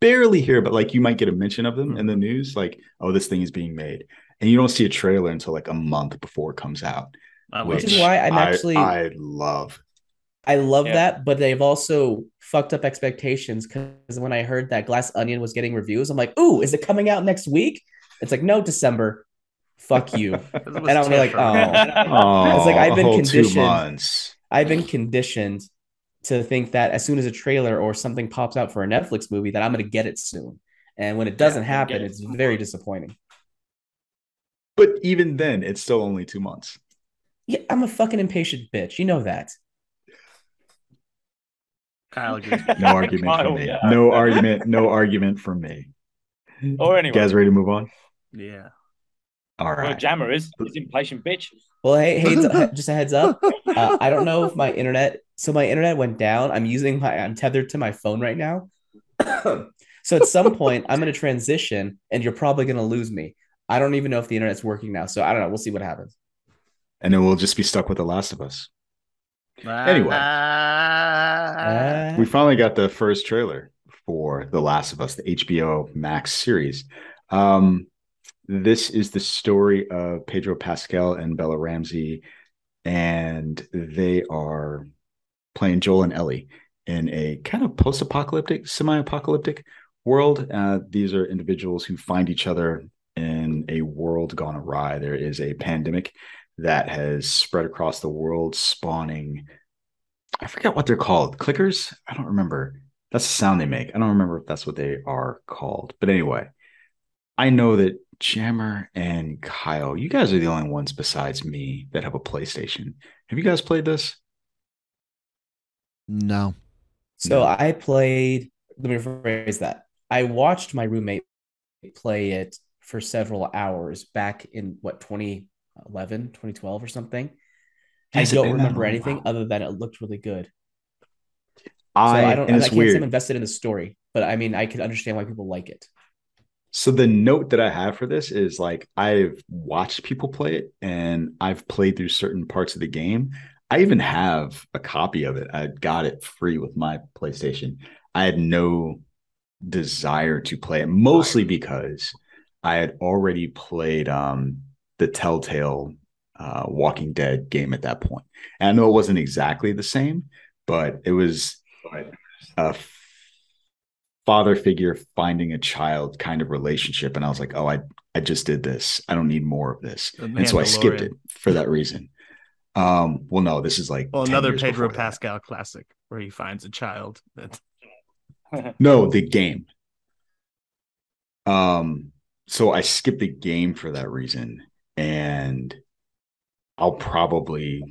barely hear, but like you might get a mention of them in the mm-hmm. news, like, oh, this thing is being made. And you don't see a trailer until like a month before it comes out. I love Which is why I'm actually- I love. I love Yeah. that, but they've also fucked up expectations because when I heard that Glass Onion was getting reviews, I'm like, "Ooh, is it coming out next week?" It's like, "No, December." Fuck you. And I'm like, terrifying. Oh, it's like, oh, I've been whole two conditioned- months. I've been conditioned to think that as soon as a trailer or something pops out for a Netflix movie, that I'm going to get it soon. And when it doesn't Yeah, happen, it. it's very disappointing. But even then, it's still only two months. Yeah, I'm a fucking impatient bitch. You know that. Kyle agrees. No argument Kyle, from me. yeah. No argument. No argument from me. Or anyway, You guys ready to move on? Yeah. All well. Jammer is he's impatient bitch. Well, hey, hey, just a heads up. Uh, I don't know if my internet. So my internet went down. I'm using my. I'm tethered to my phone right now. so at some point, I'm going to transition, and you're probably going to lose me. I don't even know if the internet's working now. So I don't know. We'll see what happens. And then we'll just be stuck with The Last of Us. Anyway. Uh, We finally got the first trailer for The Last of Us, the HBO Max series. Um, this is the story of Pedro Pascal and Bella Ramsey, and they are playing Joel and Ellie in a kind of post-apocalyptic, semi-apocalyptic world. Uh, these are individuals who find each other in a world gone awry. There is a pandemic that has spread across the world, spawning I forget what they're called. Clickers? I don't remember. That's the sound they make. I don't remember if that's what they are called. But anyway, I know that Jammer and Kyle, you guys are the only ones besides me that have a PlayStation. Have you guys played this? No. So No. I played, let me rephrase that. I watched my roommate play it for several hours back in what 2011, 2012 or something. Has I don't remember anything other than it looked really good. So I, I don't and I it's can't say I'm invested in the story, but I mean I can understand why people like it. So the note that I have for this is like I've watched people play it and I've played through certain parts of the game. I even have a copy of it. I got it free with my PlayStation. I had no desire to play it, mostly because I had already played um, the Telltale uh, Walking Dead game at that point. And I know it wasn't exactly the same, but it was a father figure finding a child kind of relationship. And I was like, oh, I, I just did this. I don't need more of this. And so I skipped it for that reason. Um, well, no, this is like Well, another Pedro before that. Pascal classic. where he finds a child. That No, the game. Um, so I skipped the game for that reason, and I'll probably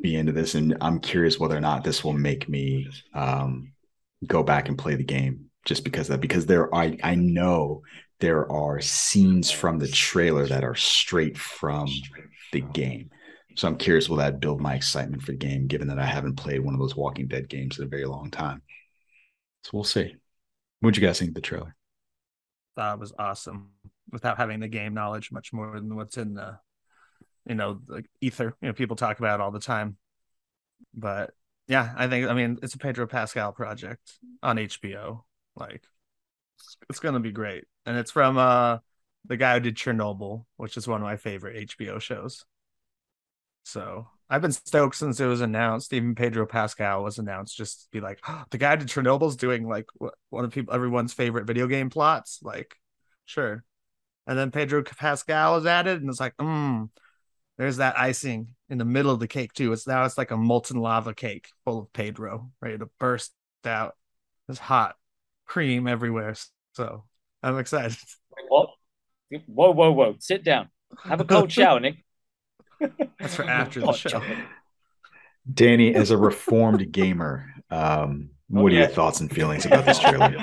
be into this, and I'm curious whether or not this will make me um go back and play the game just because that. Because there, I I know there are scenes from the trailer that are straight from the game. So I'm curious, will that build my excitement for the game, given that I haven't played one of those Walking Dead games in a very long time? So we'll see. What'd you guys think of the trailer? That was awesome without having the game knowledge much more than what's in the, you know, the ether. You know, people talk about all the time. But yeah, I think I mean it's a Pedro Pascal project on HBO. Like it's, gonna be great. And it's from uh the guy who did Chernobyl, which is one of my favorite HBO shows. So I've been stoked since it was announced. Even Pedro Pascal was announced. Just to be like, oh, the guy did Chernobyl's doing like one of people everyone's favorite video game plots. Like, sure. And then Pedro Pascal is added, and it's like, hmm, there's that icing in the middle of the cake too. It's now it's like a molten lava cake full of Pedro, ready to burst out. It's hot cream everywhere. So I'm excited. What? Whoa, whoa, whoa! Sit down. Have a cold shower, Nick. That's for after the show. Danny, as a reformed gamer, um, what are your thoughts and feelings about this trailer?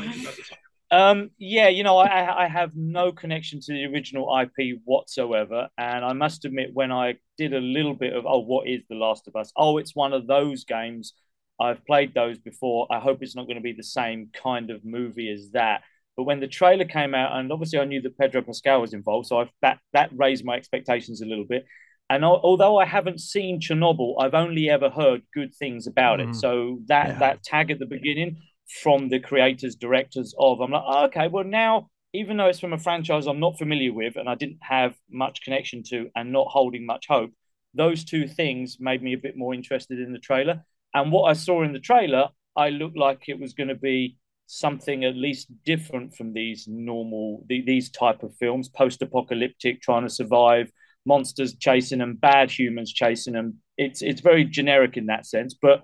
Um, yeah, you know, I, I have no connection to the original IP whatsoever, and I must admit, when I did a little bit of, oh, what is The Last of Us? Oh, it's one of those games. I've played those before. I hope it's not going to be the same kind of movie as that. But when the trailer came out, and obviously I knew that Pedro Pascal was involved, so I, that that raised my expectations a little bit. And al- although I haven't seen Chernobyl, I've only ever heard good things about it. Mhm. So that Yeah. that tag at the beginning from the creators, directors of, I'm like, oh, okay, well now, even though it's from a franchise I'm not familiar with and I didn't have much connection to, and not holding much hope, those two things made me a bit more interested in the trailer. And what I saw in the trailer, I looked like it was going to be something at least different from these normal the, these type of films. Post-apocalyptic trying to survive monsters chasing them bad humans chasing them it's it's very generic in that sense but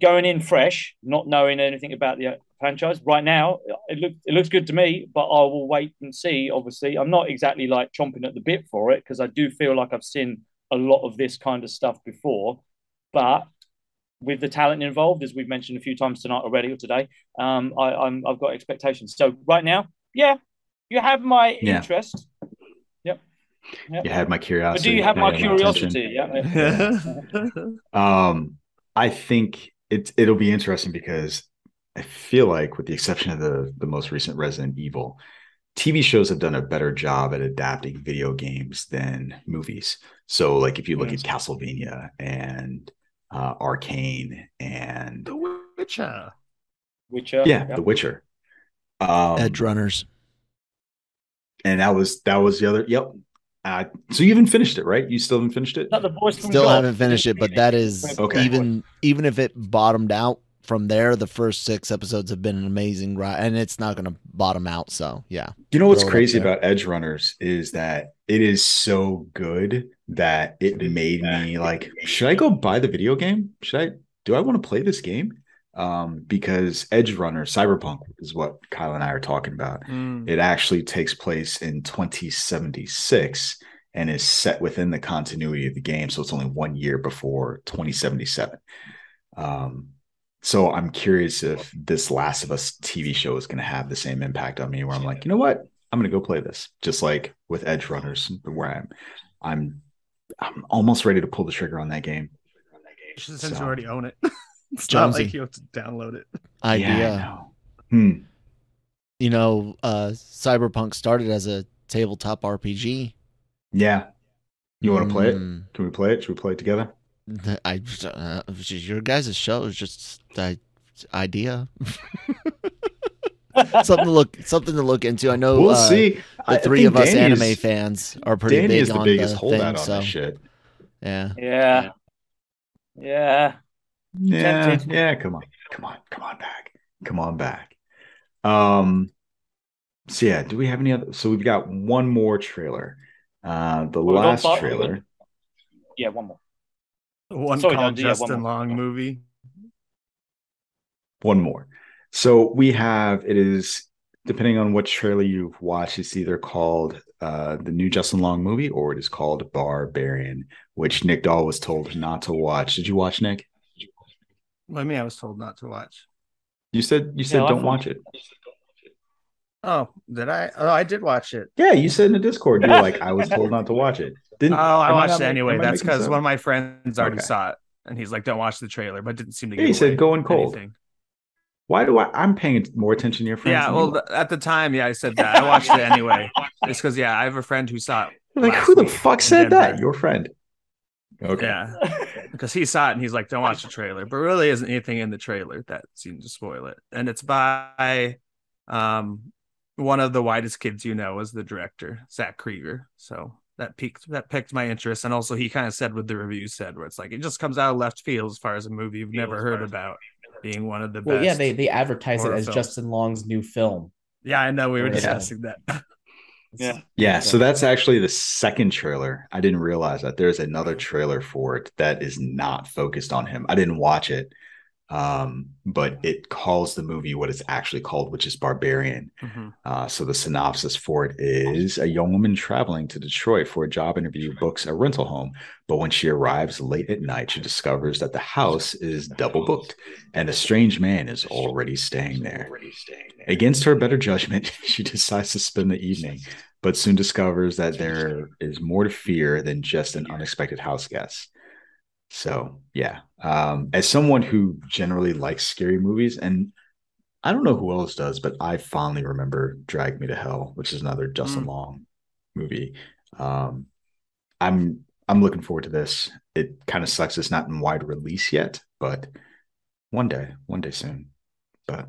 going in fresh not knowing anything about the franchise right now it looks it looks good to me but i will wait and see obviously. I'm not exactly like chomping at the bit for it because i do feel like i've seen a lot of this kind of stuff before but with the talent involved, as we've mentioned a few times tonight already or today, um, I, I'm I've got expectations. So right now, yeah, you have my Yeah. interest. Yep. Yep. You had my But curiosity. do you have my curiosity? attention. Yeah. Um, I think it's it'll be interesting because I feel like, with the exception of the the most recent Resident Evil, TV shows have done a better job at adapting video games than movies. So, like if you look Yes. at Castlevania and uh, Arcane and the Witcher. Witcher. yeah, Yep. The Witcher. Um, Edgerunners. and that was that was the other. Yep. Uh, so you haven't finished it, right? You still haven't finished it. that the voice from Still God? haven't finished it, but that is Okay. even even if it bottomed out from there, the first six episodes have been an amazing ride, and it's not going to bottom out. So yeah, You know what's Throw crazy about Edgerunners is that it is so good that it made me like, should I go buy the video game? Should I do I want to play this game? Um, because Edge Runner Cyberpunk is what Kyle and I are talking about. Mm. It actually takes place in 2076 and is set within the continuity of the game. So it's only one year before 2077. Um, so I'm curious if this Last of Us TV show is going to have the same impact on me, where I'm like, you know what, I'm going to go play this, just like with Edgerunners, where I'm, I'm, I'm almost ready to pull the trigger on that game. Since you already own it. it's not like you have to download it. idea. Yeah, know. Hmm. you know, uh, Cyberpunk started as a tabletop RPG. Yeah. You want to play it? Mm, Can we play it? Should we play it together? th- I uh, it's just your guys' show is just the idea. something to look something to look into. I know we'll uh, see. The three of us anime fans are pretty Danny big is the on biggest the holdout thing. on So this shit. yeah, Yeah. Yeah. Yeah, yeah. Come on, come on, come on back, come on back. Um. So yeah, do we have any other? So we've got one more trailer. Uh, the Well, we got last Bar- trailer. Yeah, one more. One Sorry, called no, yeah, one Justin more. Long movie. one more. So we have it is depending on what trailer you've watched, it's either called uh, the new Justin Long movie or it is called Barbarian, which Nick Dahl was told not to watch. Did you watch Nick? I mean, I was told not to watch. You said you said No, don't watch it. Oh, did I? Oh, I did watch it. Yeah, you said in the Discord you were like, I was told not to watch it. Didn't Oh, I watched not it anyway. That's because one of my friends already Okay. saw it, and he's like, "Don't watch the trailer," but didn't seem to. Yeah, give he said away go in cold. anything. Why do I? I'm paying more attention to your friends. Yeah, well, th- at the time, yeah, I said that. I watched it anyway. It's because yeah, I have a friend who saw it. like who the fuck in said that? Your friend. Okay. Yeah, because he saw it and he's like, "Don't watch the trailer." But really, isn't anything in the trailer that seemed to spoil it. And it's by, um, one of the whitest kids you know is the director, Zach Cregger. So that piqued that piqued my interest. And also, he kind of said what the review said, where it's like it just comes out of left field as far as a movie you've never heard about being one of the Well, best. yeah, they they advertise it as films. Justin Long's new film. yeah, I know we were Yeah. discussing that. Yeah. Yeah, so that's actually the second trailer. I didn't realize that there's another trailer for it that is not focused on him. I didn't watch it, um, but it calls the movie what it's actually called, which is Barbarian. Mhm. Uh, so the synopsis for it is a young woman traveling to Detroit for a job interview books a rental home, but when she arrives late at night, she discovers that the house is double booked and a strange man is already staying there. Against her better judgment, she decides to spend the evening, but soon discovers that there is more to fear than just an unexpected house guest. So, yeah, um, as someone who generally likes scary movies, and I don't know who else does, but I fondly remember Drag Me to Hell, which is another Justin Mm. Long movie. Um, I'm I'm looking forward to this. It kind of sucks it's not in wide release yet, but one day, one day soon. But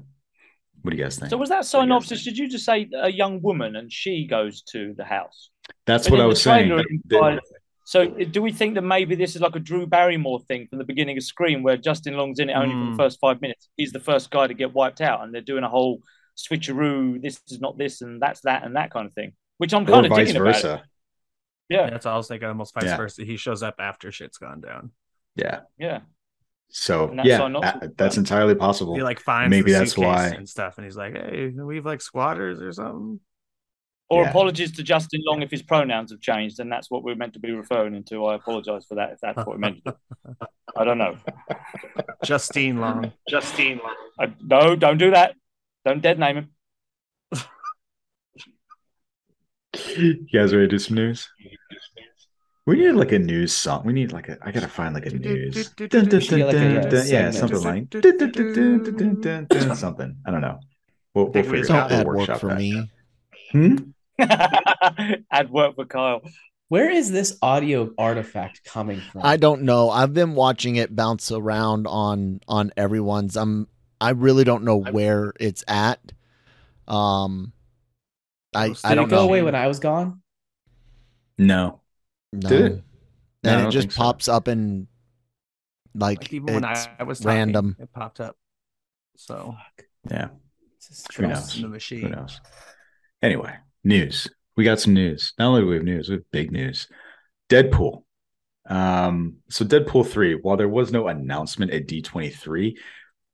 what do you guys think? So was that What do you synopsis? Did you just say a young woman and she goes to the house? That's But what I was saying. trailer, but implied- So do we think that maybe this is like a Drew Barrymore thing from the beginning of Scream, where Justin Long's in it only for Mm. the first five minutes? He's the first guy to get wiped out, and they're doing a whole switcheroo. This is not this, and that's that, and that kind of thing. Which I'm or kind of vice digging about. It. versa. Yeah, That's all I was thinking. Almost vice Yeah. versa. He shows up after shit's gone down. Yeah. yeah. So that's yeah, synopsis. that- that's entirely possible. He like finds Maybe the that's why. and stuff, and he's like, "Hey, we have like squatters or something." Or Yeah. apologies to Justin Long if his pronouns have changed, and that's what we're meant to be referring to. I apologize for that if that's what we meant. I don't know. Justine Long. Justine Long. I, no, don't do that. Don't dead name him. You guys ready to do some news? We need like a news song. We need like a. I gotta find like a news. Should get like a, Yeah, something like something. I don't know. We'll, we'll figure it out. got We'll work workshop for me. Hmm? Add work for Kyle. Where is this audio artifact coming from? I don't know. I've been watching it bounce around on on everyone's. I'm I really don't know where it's at. Um I Did I don't it go know. away when I was gone? No. no. Did it? No, And don't it just think so. pops up and like, Like even when I, it's I was talking, random. it popped up. So Yeah. This is Who knows? in the Who machine. knows? Anyway, news. We got some news. Not only do we have news, we have big news. Deadpool. Um, so Deadpool 3, while there was no announcement at D23,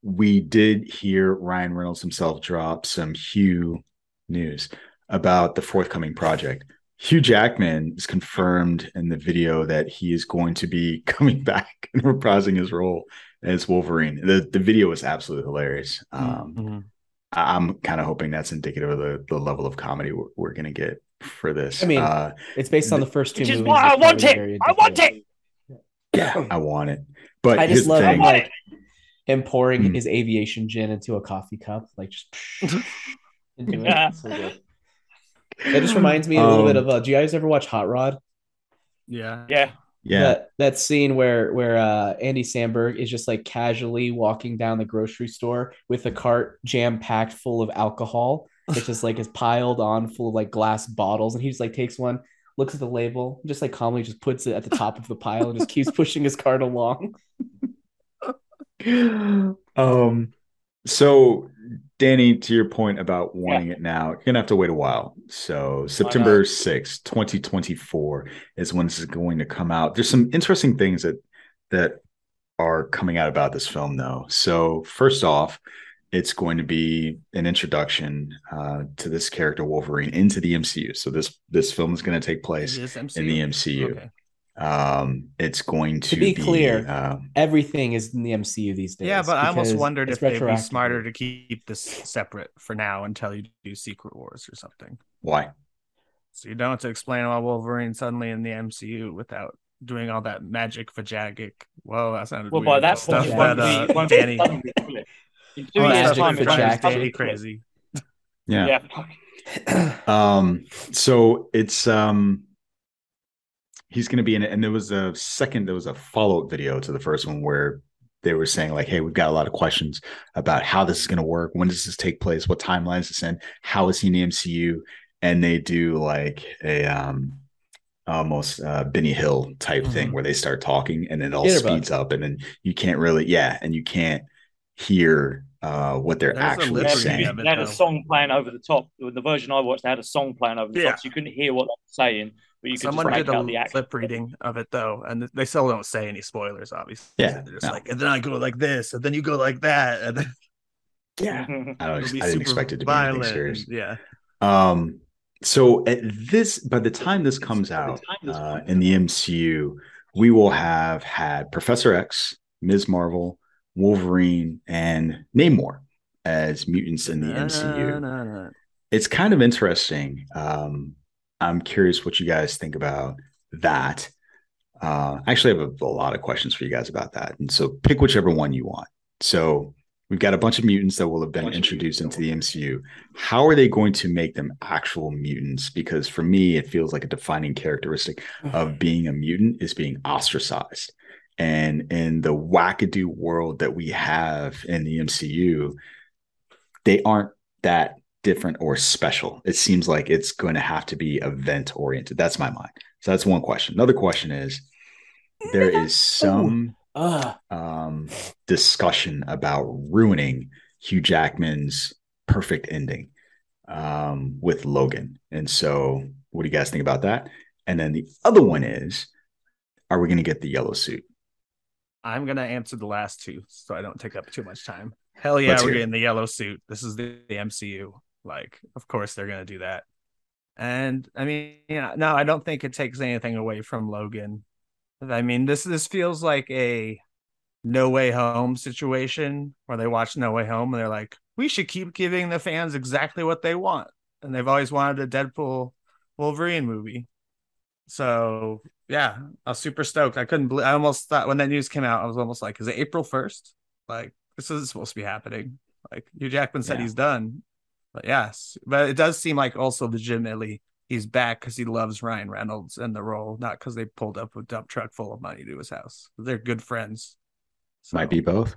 we did hear Ryan Reynolds himself drop some Hugh news about the forthcoming project. Hugh Jackman is confirmed in the video that he is going to be coming back and reprising his role as Wolverine. The the video was absolutely hilarious. Um, Mhm. I- I'm kind of hoping that's indicative of the, the level of comedy we're, we're going to get for this. I mean, uh, It's based on the first two movies. why I want it. very I want it. yeah, I want it. But I just love thing. him, like him pouring Hmm. his aviation gin into a coffee cup, like just into Yeah. it. So good. That just reminds me a little bit Um, of. Uh, do you guys ever watch Hot Rod? Yeah. Yeah. Yeah, That that scene where where uh, Andy Samberg is just like casually walking down the grocery store with a cart jam packed full of alcohol. It's just like is piled on full of like glass bottles, and he just like takes one, looks at the label, just like calmly just puts it at the top of the pile and just keeps pushing his cart along. um so danny to your point about wanting it now you're gonna have to wait a while so september 6th 2024 is when this is going to come out there's some interesting things that that are coming out about this film though so first off it's going to be an introduction uh, to this character Wolverine into the MCU. So this this film is going to take place in the MCU. Okay. Um, it's going to, To be clear, um, Everything is in the MCU these days. Yeah, but I almost wondered if they'd be smarter to keep this separate for now until you do Secret Wars or something. why? So you don't have to explain why Wolverine suddenly in the MCU without doing all that magic for vajagic. Whoa, that sounded Well, weird. by that stuff point, it that won't uh, be, it won't be Danny, suddenly, will it? In two all that years' stuff time, that it won't be drives suddenly, Danny crazy. Yeah. Yeah. Um, so it's um he's gonna be in it, and there was a second, there was a follow-up video to the first one where they were saying, like, hey, we've got a lot of questions about how this is gonna work, when does this take place, what timeline is this in, how is he in the MCU? And they do like a um almost uh Benny Hill type thing Mhm. where they start talking and it all Jitterbug. speeds up and then you can't really yeah, and you can't hear uh what they're There's actually lip They had, reading saying. they had a song playing over the top. The version I watched they had a song playing over the Yeah. top, so you couldn't hear what they were saying, but you could Someone just did a out the accent. lip reading of it though, and they still don't say any spoilers. Obviously, Yeah, they're just no. like, and then I go like this, and then you go like that, and then Yeah. I don't it'll I didn't expect it to be anything violent, serious. yeah, Um, so at this, by the time this comes out uh, in the MCU, we will have had Professor X, Ms. Marvel, Wolverine, and Namor as mutants in the MCU. It's kind of interesting. Um, I'm curious what you guys think about that. Uh, actually, I have a, a lot of questions for you guys about that, and so pick whichever one you want. So we've got a bunch of mutants that will have been introduced into the MCU. How are they going to make them actual mutants? Because for me, it feels like a defining characteristic of being a mutant is being ostracized. And in the wackadoo world that we have in the MCU, they aren't that different or special. It seems like it's going to have to be event oriented. That's my mind. So that's one question. Another question is there is some Ugh. um, discussion about ruining Hugh Jackman's perfect ending um, with Logan. And so, what do you guys think about that? And then the other one is, are we going to get the yellow suit? I'm gonna answer the last two, so I don't take up too much time. Hell yeah, Let's we're hear it. getting the yellow suit. This is the, the MCU. Like, of course they're gonna do that. And I mean, yeah, no, I don't think it takes anything away from Logan. I mean, this this feels like a No Way Home situation where they watch No Way Home and they're like, we should keep giving the fans exactly what they want, and they've always wanted a Deadpool Wolverine movie. So yeah, I was super stoked. I couldn't believe. I almost thought when that news came out, I was almost like, "Is it April first? Like this isn't supposed to be happening?" Like Hugh Jackman said Yeah. he's done, but yes, but it does seem like also legitimately he's back because he loves Ryan Reynolds and the role, not because they pulled up a dump truck full of money to his house. They're good friends. So, Might be both.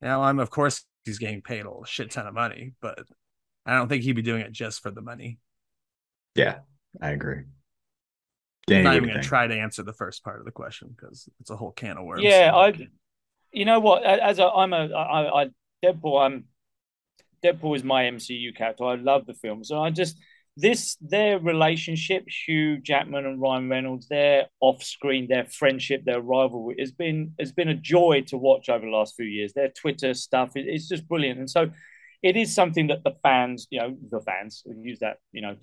Now I'm of course he's getting paid a shit ton of money, but I don't think he'd be doing it just for the money. Yeah, I agree. I'm not even gonna try to answer the first part of the question because it's a whole can of worms. Yeah, I. You know what? As a, I'm a, I, I Deadpool. I'm Deadpool is my MCU character. I love the film, so I just this their relationship, Hugh Jackman and Ryan Reynolds, their off-screen, their friendship, their rivalry has been has been a joy to watch over the last few years. Their Twitter stuff, it, it's just brilliant, and so it is something that the fans, you know, the fans use that, you know,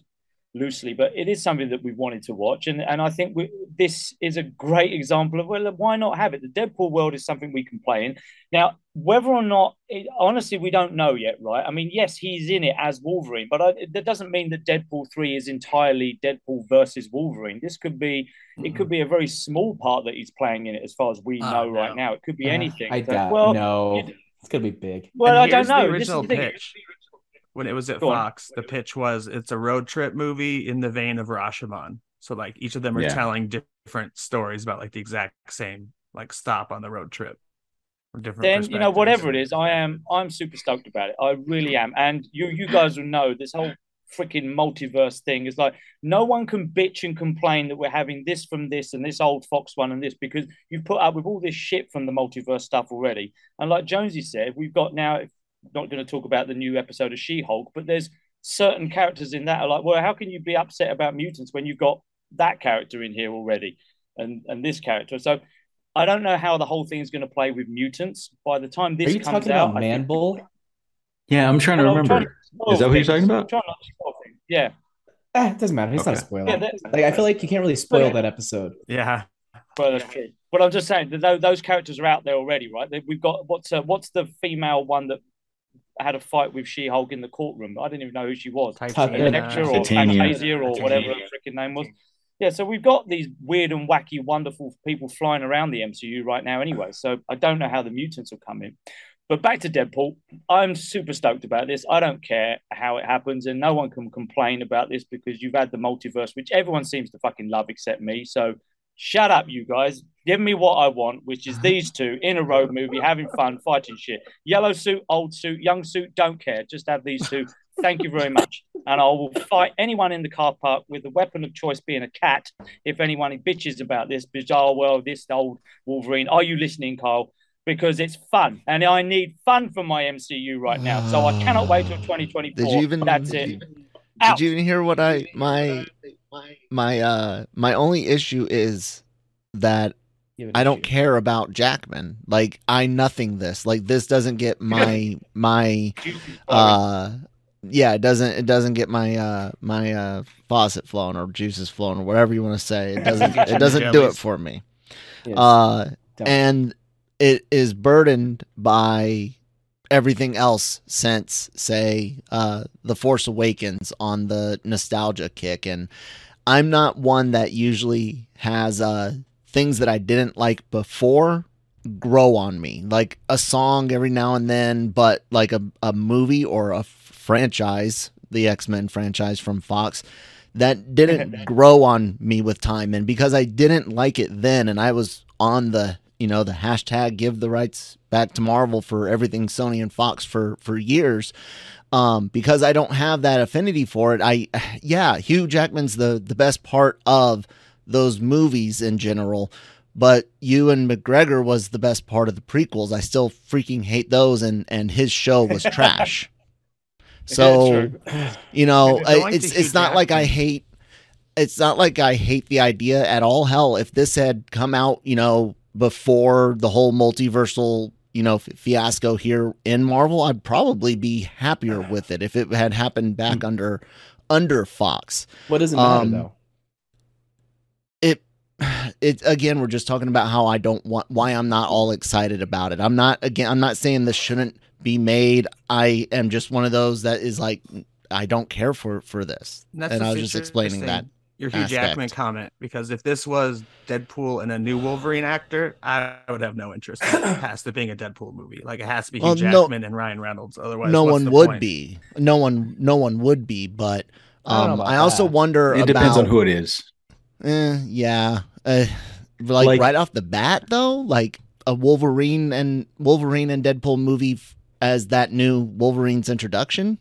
loosely, but it is something that we've wanted to watch, and and I think we, this is a great example of well, why not have it? The Deadpool world is something we can play in. Now, whether or not, it, honestly, we don't know yet, right? I mean, yes, he's in it as Wolverine, but I, that doesn't mean that Deadpool three is entirely Deadpool versus Wolverine. This could be, it could be a very small part that he's playing in it, as far as we Oh, know no. right now. It could be Uh, anything. I So, doubt. well, no, it- it's gonna be big. well, And I don't here's the know. This is original the thing. When it was at Go on. Fox, the pitch was it's a road trip movie in the vein of Rashomon. So like each of them are Yeah. telling different stories about like the exact same like stop on the road trip. Different then you know whatever it is, I am I'm super stoked about it. I really am. And you you guys will know this whole freaking multiverse thing is like no one can bitch and complain that we're having this from this and this old Fox one and this because you've put up with all this shit from the multiverse stuff already. And like Jonesy said, we've got now not going to talk about the new episode of She-Hulk, but there's certain characters in that are like, well, how can you be upset about mutants when you've got that character in here already and and this character? So I don't know how the whole thing is going to play with mutants. By the time this Are you comes talking out, about I think- Manbull? Yeah, I'm trying to Well, I'm remember. trying to Is that what you're talking about? Trying to. Yeah. Ah, it doesn't matter. He's not a spoiler. Yeah, that- like I feel like you can't really spoil Yeah. that episode. Yeah. Well, that's true. But I'm just saying that those, those characters are out there already, right? We've got what's uh, what's the female one that had a fight with She-Hulk in the courtroom? I didn't even know who she was. Titania. Electra or Titania. Fantasia or whatever her freaking name was. Yeah, so we've got these weird and wacky, wonderful people flying around the MCU right now, anyway. So I don't know how the mutants will come in. But back to Deadpool, I'm super stoked about this. I don't care how it happens, and no one can complain about this because you've had the multiverse, which everyone seems to fucking love except me. So shut up, you guys. Give me what I want, which is uh-huh. these two in a road movie, having fun, fighting shit. Yellow suit, old suit, young suit, don't care. Just have these two. Thank you very much. And I will fight anyone in the car park with the weapon of choice being a cat. If anyone bitches about this, bizarre world, this old Wolverine. Are you listening, Kyle? Because it's fun. And I need fun from my MCU right now. So I cannot wait till 2024. Did you even? That's did it. you- Did you even hear what I my my uh my only issue is that You have an I don't issue. care about Jackman. Like I nothing this. Like this doesn't get my my uh yeah, it doesn't it doesn't get my uh my uh faucet flowing or juices flowing or whatever you want to say. It doesn't it doesn't do it for me. Yes. Uh Don't. and it is burdened by everything else since say uh the force awakens on the nostalgia kick. And i'm not one that usually has uh things that i didn't like before grow on me. Like a song every now and then but like a, a movie or a franchise the x-men franchise from fox that didn't grow on me with time. And because i didn't like it then and i was on the you know the hashtag give the rights back to marvel for everything sony and fox for for years um because i don't have that affinity for it i yeah hugh jackman's the the best part of those movies in general but Ewan McGregor was the best part of the prequels. I still freaking hate those, and and his show was trash. So you know, I- it's it's not like I hate. It's not like I hate the idea at all. Hell, if this had come out, you know, before the whole multiversal, you know, f- fiasco here in Marvel, I'd probably be happier with it if it had happened back under under Fox what does it matter um, though? it it again we're just talking about how I don't want why I'm not all excited about it. I'm not again I'm not saying this shouldn't be made. I am just one of those that is like I don't care for for this. And, that's And I was just explaining that. Interesting, Your Hugh aspect. Jackman comment because if this was Deadpool and a new Wolverine actor, I would have no interest in it past it being a Deadpool movie. Like it has to be Hugh Well, no- Jackman and Ryan Reynolds. Otherwise, no one would point? be. No one no one would be, but I don't um about I also that. wonder It depends on who it is. Eh, yeah. Uh, like, Like- right off the bat though, like a Wolverine and Wolverine and Deadpool movie f- as that new Wolverine's introduction.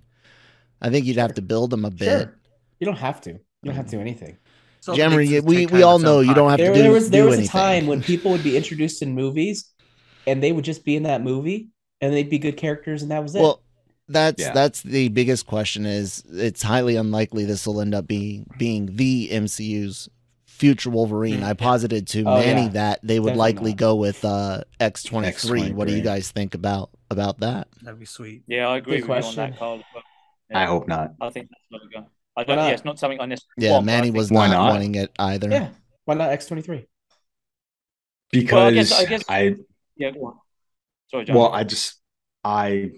I think you'd have to build them a bit. Sure. You don't have to. You don't have to do anything. So it Jammer, makes you- it we- we all know you don't have to There, podcast. do- there was there was anything. a time when people would be introduced in movies, and they would just be in that movie, and they'd be good characters, and that was it. Well, that's Yeah. that's the biggest question. Is it's highly unlikely this will end up being being the MCU's future Wolverine. I posited to Oh, Manny yeah. that they would Definitely likely not. go with uh, X twenty three. What do you guys think about about that? That'd be sweet. Yeah, I agree Good with you on question. that, Carl. But, I hope not. I think that's not a go. I Why uh, don't. not? Yeah, it's not something I necessarily Yeah, want. Manny was Why not, not? wanting it either. yeah, why not X twenty three? Because Well, I guess- I guess- I Yeah, go on. Sorry, John. well, I just I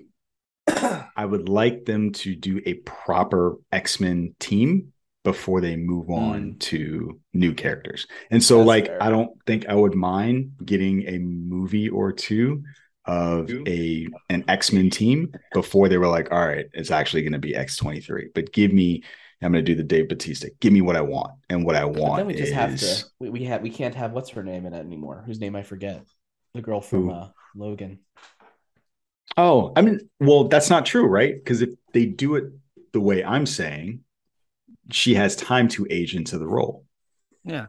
I would like them to do a proper X-Men team before they move hmm. on to new characters. And so That's like fair. I don't think I would mind getting a movie or two of a an X-Men team before they were like, all right, it's actually going to be X23. But give me I'm going to do the Dave Batista. Give me what I want. And what I But want then we just is have to. We we have we can't have what's her name in it anymore. Whose name I forget. The girl from uh, Logan. Oh, I mean, well, that's not true, right? Because if they do it the way I'm saying, she has time to age into the role. Yeah,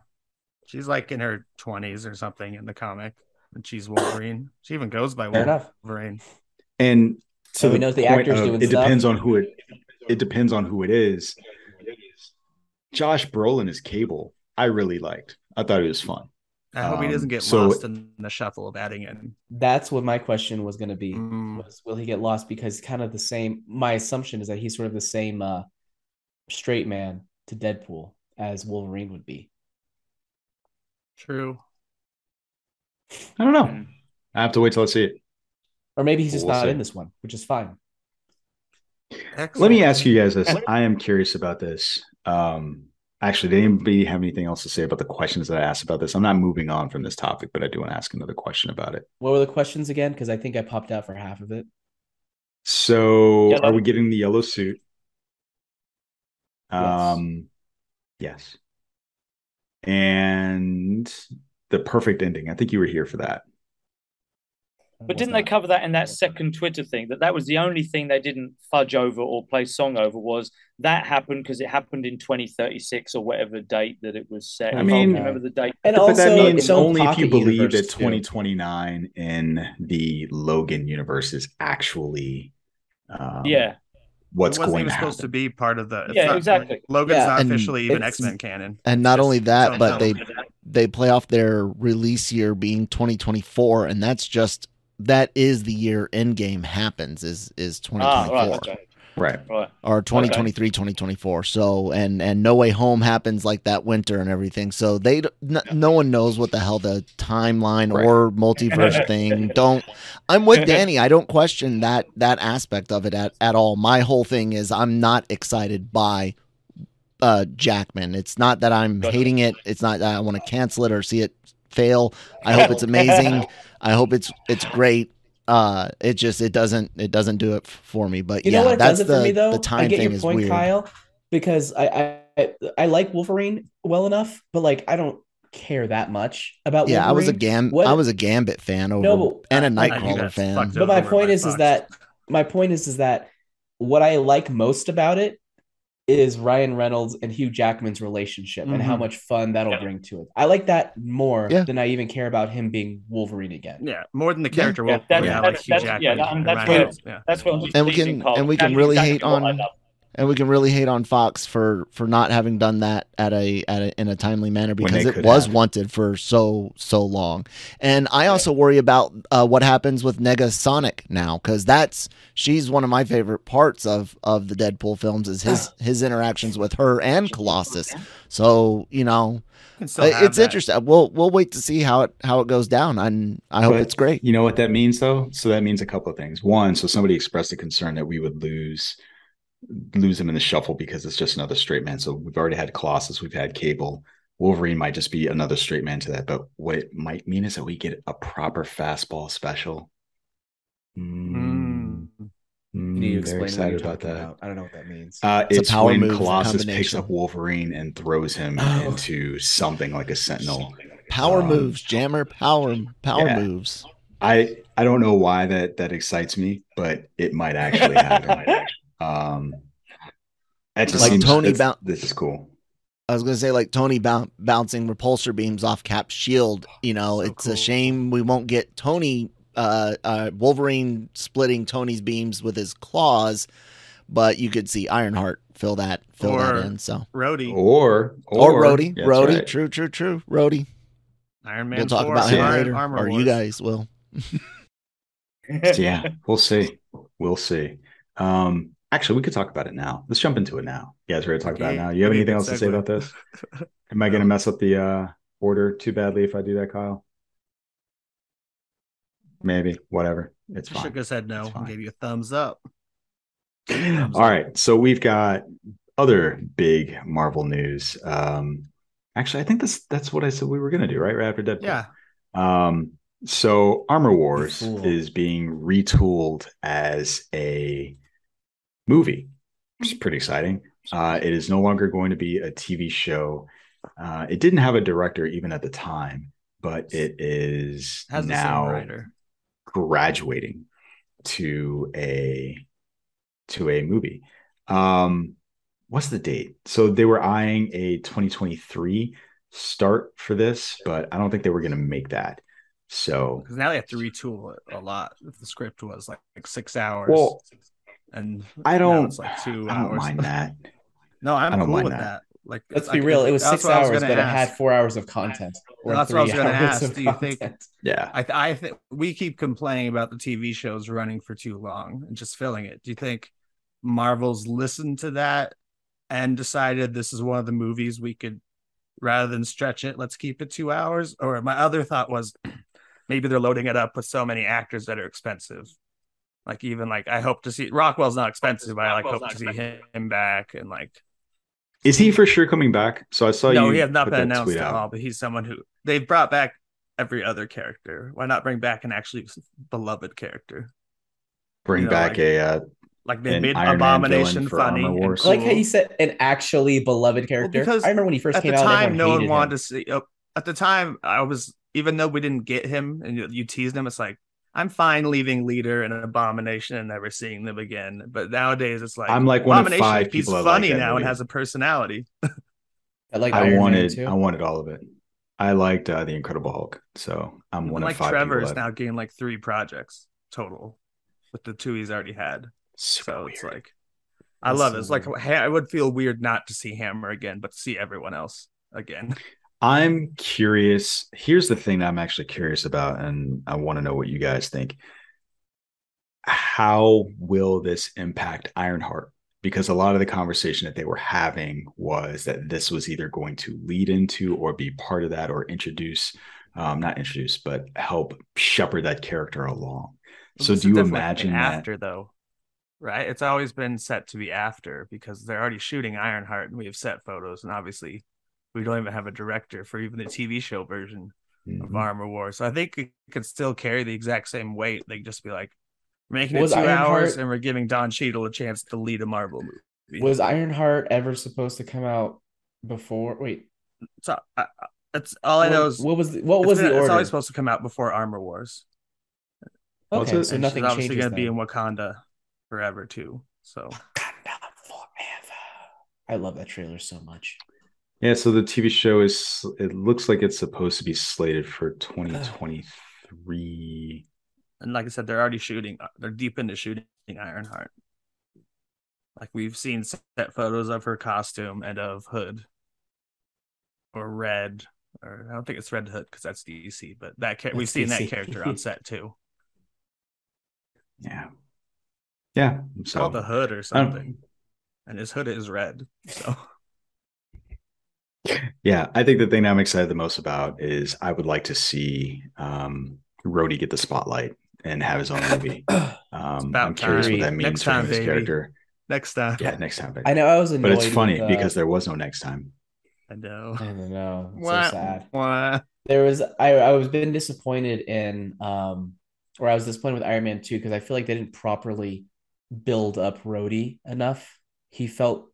she's like in her twenties or something in the comic, and she's Wolverine. She even goes by Fair enough. Wolverine. And so And we know the actor's doing it stuff. depends on who it it depends on who it is. Josh Brolin is Cable. I really liked. I thought it was fun. I hope he doesn't Um, get so- lost in the shuffle of adding in. That's what my question was going to be. Mm. Was will he get lost because kind of the same? My assumption is that he's sort of the same uh, straight man to Deadpool as Wolverine would be. True. I don't know. Mm. I have to wait till I see it. Or maybe he's just We'll not see. in this one, which is fine. Excellent. Let me ask you guys this. I am curious about this. Um, actually, did anybody have anything else to say about the questions that I asked about this? I'm not moving on from this topic, but I do want to ask another question about it. What were the questions again? Because I think I popped out for half of it. So, Yellow. are we getting the yellow suit? Yes. Um, yes. And the perfect ending. I think you were here for that. But didn't they cover that in that second Twitter thing? That that was the only thing they didn't fudge over or play song over was that happened because it happened in 2036 or whatever date that it was set. I can't mean- remember the date. And but that also, means its only if you believe universe, that too. 2029 in the Logan universe is actually um, Yeah, what's it wasn't going even to supposed to be part of the. it's Yeah, not- exactly. Logan's Yeah, not and officially even X Men canon. And not It's only that, but film. they they play off their release year being 2024, and that's just that is the year Endgame happens is is ah, 2024 right, right, Right. right. or 2023 2024 so and and no way home happens like that winter and everything. So they d- n- no one knows what the hell the timeline Right. or multiverse thing don't i'm with danny. I don't question that that aspect of it at, at all. My whole thing is i'm not excited by uh jackman. It's not that i'm hating it. It's not that i want to cancel it or see it fail. I hope it's amazing i hope it's it's great uh it just it doesn't it doesn't do it for me but You yeah know what that's does it the for me though? the I time get thing your is point, weird Kyle, because I, I I like Wolverine well enough, but like I don't care that much about Yeah, I was a gam What- I was a Gambit fan over No, but- and a I think Nightcrawler fan. But my point by is, is that my point is, is that what I like most about it is Ryan Reynolds and Hugh Jackman's relationship and how Mhm. much fun that'll Yeah. bring to it. I like that more Yeah. than I even care about him being Wolverine again. Yeah, more than the character. Yeah, Wolverine, that's- I like that's- Hugh that's- Jackman. yeah, that- and that's Ryan where- yeah. That's what And we can- and we can really hate on- love. And we can really hate on Fox for for not having done that at a at a in a timely manner because it was have. wanted for so so long. And I also worry about uh, what happens with Negasonic now because that's she's one of my favorite parts of of the Deadpool films is his his interactions with her and Colossus. So you know You can still have it's that. interesting. We'll we'll wait to see how it how it goes down, and I hope But it's great. You know what that means, though? So that means a couple of things. One, so somebody expressed a concern that we would lose lose him in the shuffle because it's just another straight man. So we've already had Colossus, we've had Cable. Wolverine might just be another straight man to that. But what it might mean is that we get a proper fastball special. Mm, Mm. Can you very explain what excited about that. about? I don't know what that means. Uh, It's a it's, power when move Colossus picks up Wolverine and throws him Oh. into something like a Sentinel. Power Um, moves, Jammer. Power power yeah. moves. I I don't know why that that excites me, but it might actually happen. um, that just Like seems Tony it's- Bou- This is cool. I was gonna say like Tony boun bouncing repulsor beams off Cap's shield. You know, So it's cool. a shame we won't get Tony, uh, uh, Wolverine splitting Tony's beams with his claws, but you could see Ironheart fill that fill Or- that in. So Rhodey, Or or, Rhodey, that's Rhodey, right. true, true, true, Rhodey. Iron Man. We'll talk about him Yeah. later, Armor or you guys will. yeah, we'll see. We'll see. Um, actually, we could talk about it now. Let's jump into it now. You guys ready to talk about it now? You have anything else to say about this? Am I going to mess up the uh, order too badly if I do that, Kyle? Maybe. Whatever. It's I fine. shook his head no and gave you a thumbs up. All right. So we've got other big Marvel news. Um, actually, I think this that's what I said we were going to do, right? Right after Deadpool. Yeah. Um, so Armor Wars is being retooled as a movie, which is pretty exciting. Uh, it is no longer going to be a TV show. Uh, it didn't have a director even at the time, but it is Has now graduating to a to a movie. Um, what's the date? So they were eyeing a 2023 start for this, but I don't think they were going to make that. So, Because now they have to retool it a lot. The script was like, like six hours, well, and I don't. it's like two I don't hours. mind that. No, I'm I don't cool mind with that. that. Like, Let's like, be real. It was six what I was hours, but gonna it had four hours of content. or That's what I was gonna ask. Do you think- Yeah. I th- I think we keep complaining about the TV shows running for too long and just filling it. Do you think Marvel's listened to that and decided this is one of the movies we could, rather than stretch it, let's keep it two hours? Or my other thought was maybe they're loading it up with so many actors that are expensive. Like even like I hope to see Rockwell's not expensive, but I like hope to see him back and like Is he for sure coming back? So I saw you. no, he has not been announced at all, but he's someone who they've brought back every other character. Why not bring back an actually beloved character? Bring you know, back like- a uh, Like they made Iron Abomination funny. Armor and Wars. Like how you said an actually beloved character. because I remember when he first came out. at the time, no one wanted him. to see. uh, At the time, I was even though we didn't get him and you, you teased him, it's like I'm fine leaving Leader and Abomination and never seeing them again. But nowadays, it's like I'm like one of Abomination, five He's people that like funny that now movie. and has a personality. I like I Iron Man wanted too. I wanted all of it. I liked uh, the Incredible Hulk, so I'm one And of like five Trevor is now getting like three projects total with the two he's already had. super so weird. it's like I That's love so it. It's like weird. hey, I would feel weird not to see Hammer again, but to see everyone else again. I'm curious. Here's the thing that I'm actually curious about, and I want to know what you guys think. How will this impact Ironheart? Because a lot of the conversation that they were having was that this was either going to lead into or be part of that or introduce, um, not introduce, but help shepherd that character along. So do you imagine that? after though? Right? It's always been set to be after because they're already shooting Ironheart and we have set photos and obviously we don't even have a director for even the TV show version of Mhm. Armor War. So I think it could still carry the exact same weight. They just be like we're making Was it two hours and we're giving Don Cheadle a chance to lead a Marvel movie. Was Ironheart ever supposed to come out before? Wait, so I- it's all I know is what was the, what was been- the It's always supposed to come out before Armor Wars. Okay, so And nothing she's obviously going to be in. Wakanda forever too. So Wakanda forever. I love that trailer so much. Yeah, so the TV show is it looks like it's supposed to be slated for 2023. and like I said, they're already shooting. uh, They're deep into shooting Ironheart. Like we've seen set photos of her costume and of Hood, or Red, or I don't think it's Red Hood because that's DC, but that char- we've seen that character on set too. Yeah. Yeah. So called the Hood or something, and his hood is red. So Yeah, I think the thing I'm excited the most about is I would like to see um Rhodey get the spotlight and have his own movie. Um, about I'm curious time. what that means Next for time, his baby. character. next time, Yeah, next time. baby. I know I was annoyed. But it's funny with, uh, because there was no next time. I know. I don't know. It's Wah, so sad. wah. There was I I was been disappointed in um or I was disappointed with Iron Man 2 because I feel like they didn't properly build up Rhodey enough. He felt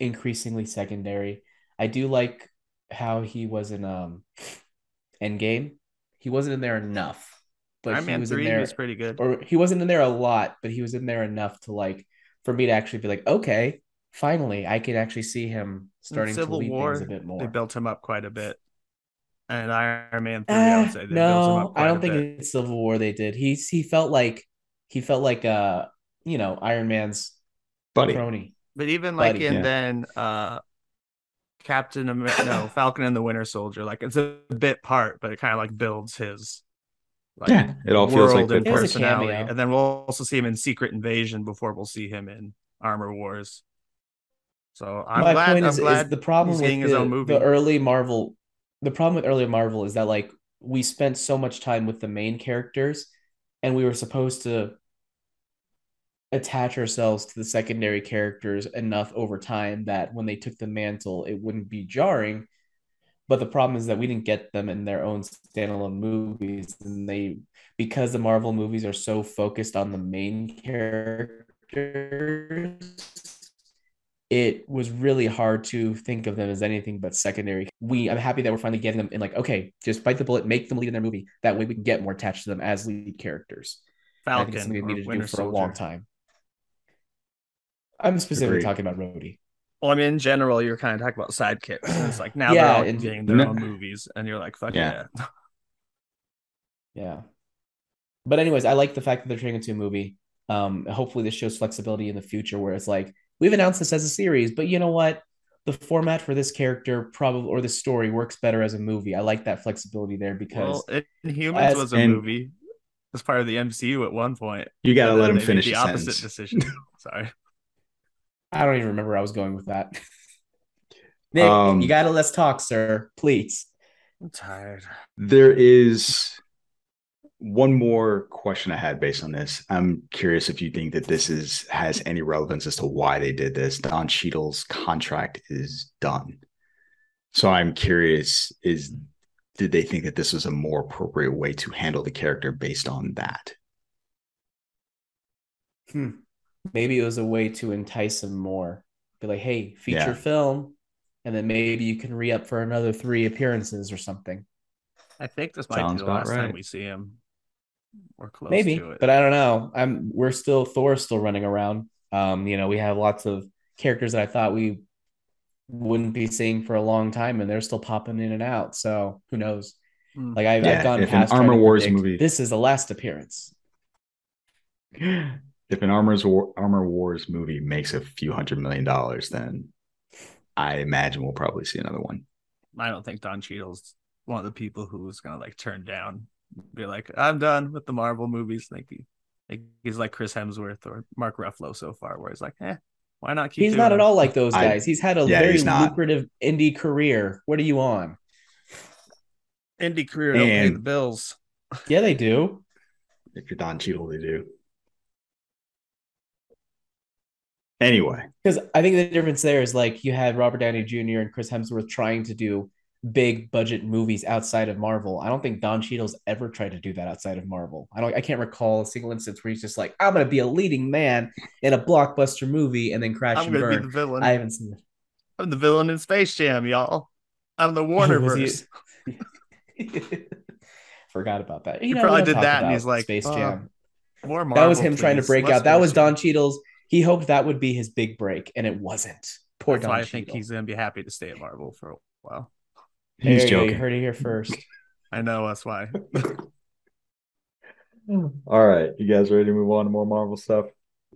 increasingly secondary. I do like how he was in um Endgame. He wasn't in there enough. But Iron he Man was three in there was pretty good. or he wasn't in there a lot, but he was in there enough to like for me to actually be like, okay, finally I can actually see him starting to Civil lead War, things a bit more. They built him up quite a bit. And Iron Man 3, I would Eh, say they built him no, up quite I a don't think bit. it's Civil War they did. He he felt like he felt like uh you know Iron Man's Buddy. crony. But even like Buddy. in Yeah. then uh Captain America, no, Falcon and the Winter Soldier, like it's a bit part, but it kind of like builds his like Yeah, it all feels like and the It was a personality. And then we'll also see him in Secret Invasion before we'll see him in Armor Wars. So I'm My glad. point I'm is, glad is the problem he's with getting his the, own movie. the early Marvel. The problem with early Marvel is that like we spent so much time with the main characters, and we were supposed to attach ourselves to the secondary characters enough over time that when they took the mantle, it wouldn't be jarring. But the problem is that we didn't get them in their own standalone movies, and they because the Marvel movies are so focused on the main characters, it was really hard to think of them as anything but secondary. We I'm happy that we're finally getting them in like, okay, just bite the bullet, make them lead in their movie. That way we can get more attached to them as lead characters. And I think Falcon something we needed to do for a long time. I'm specifically Agreed. talking about Rhodey. Well, I mean, in general, you're kind of talking about sidekicks. It's like now Yeah, they're all and- getting their No. own movies, and you're like, fuck Yeah. yeah. Yeah. But anyways, I like the fact that they're turning it into a movie. Um, hopefully this shows flexibility in the future where it's like, we've announced this as a series, but you know what? the format for this character probably or this story works better as a movie. I like that flexibility there because Well, Inhumans as- was a and- movie. As part of the MCU at one point. You got to let him finish the opposite sentence. decision. Sorry. I don't even remember where I was going with that. Nick, Um, you gotta let's talk, sir. Please. I'm tired. There is one more question I had based on this. I'm curious if you think that this is has any relevance as to why they did this. Don Cheadle's contract is done. So I'm curious is did they think that this was a more appropriate way to handle the character based on that? Hmm. Maybe it was a way to entice him more. Be like, hey, feature Yeah. film, and then maybe you can re up for another three appearances or something. I think this might Sounds be the about last time we see him. We're close maybe, to it. but I don't know. I'm we're still Thor's still running around. Um, you know, we have lots of characters that I thought we wouldn't be seeing for a long time, and they're still popping in and out. So who knows? Hmm. Like I've, Yeah, I've gone an past Armor Wars predict, movie- This is the last appearance. If an Armor's War, Armor Wars movie makes a few hundred million dollars, then I imagine we'll probably see another one. I don't think Don Cheadle's one of the people who's gonna like turn down, be like, I'm done with the Marvel movies. Like, he, like he's like Chris Hemsworth or Mark Ruffalo so far, where he's like, eh, why not keep? He's doing not at all like those I- guys. he's had a Yeah, very he's lucrative indie career. What are you on? indie career. Don't pay And- the bills. Yeah, they do. If you're Don Cheadle, they do. Anyway, Because I think the difference there is like you had Robert Downey Jr. and Chris Hemsworth trying to do big budget movies outside of Marvel. I don't think Don Cheadle's ever tried to do that outside of Marvel. I don't. I can't recall a single instance where he's just like, "I'm going to be a leading man in a blockbuster movie," and then crash I'm and gonna be burn. the villain. I haven't seen it. I'm the villain in Space Jam, y'all. I'm the Warner Was he- Forgot about that. He You know, probably did that, and he's like, Space "Uh, Jam. More that was Marvel, him trying to break Less out. That was Space Jam. Don Cheadle's. He hoped that would be his big break, and it wasn't. Poor That's Don why I think he's gonna be happy to stay at Marvel for a while. There he's you go. joking. You heard it here first. I know that's why. All right, you guys ready to move on to more Marvel stuff?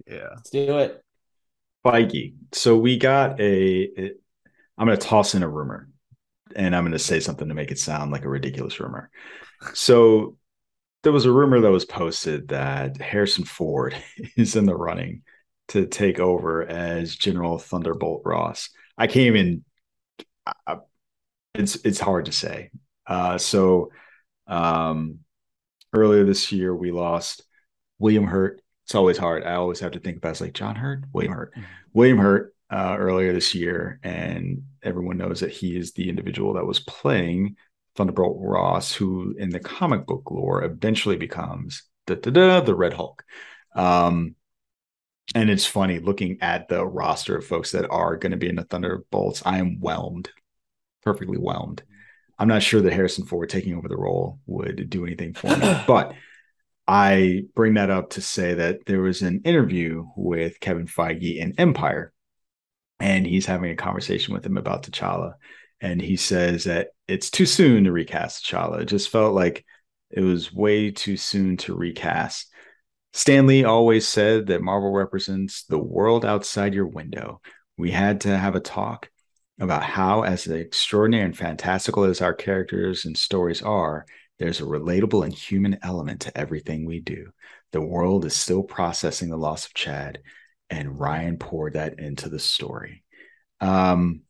Yeah. Let's do it. Feige. So we got a. It, I'm going to toss in a rumor, and I'm going to say something to make it sound like a ridiculous rumor. So there was a rumor that was posted that Harrison Ford is in the running to take over as General Thunderbolt Ross. I can't even. I, it's it's hard to say. Uh, so um, earlier this year we lost William Hurt. It's always hard. I always have to think about it's like John Hurt, William Hurt. William Hurt uh, earlier this year, and everyone knows that he is the individual that was playing Thunderbolt Ross, who in the comic book lore eventually becomes da, da, da, the Red Hulk. Um, and it's funny looking at the roster of folks that are going to be in the Thunderbolts. I am whelmed, perfectly whelmed. I'm not sure that Harrison Ford taking over the role would do anything for me, but I bring that up to say that there was an interview with Kevin Feige in Empire, and he's having a conversation with him about T'Challa. And he says that it's too soon to recast T'Challa. It just felt like it was way too soon to recast. Stan Lee always said that Marvel represents the world outside your window. We had to have a talk about how, as extraordinary and fantastical as our characters and stories are, there's a relatable and human element to everything we do. The world is still processing the loss of Chad, and Ryan poured that into the story. Um,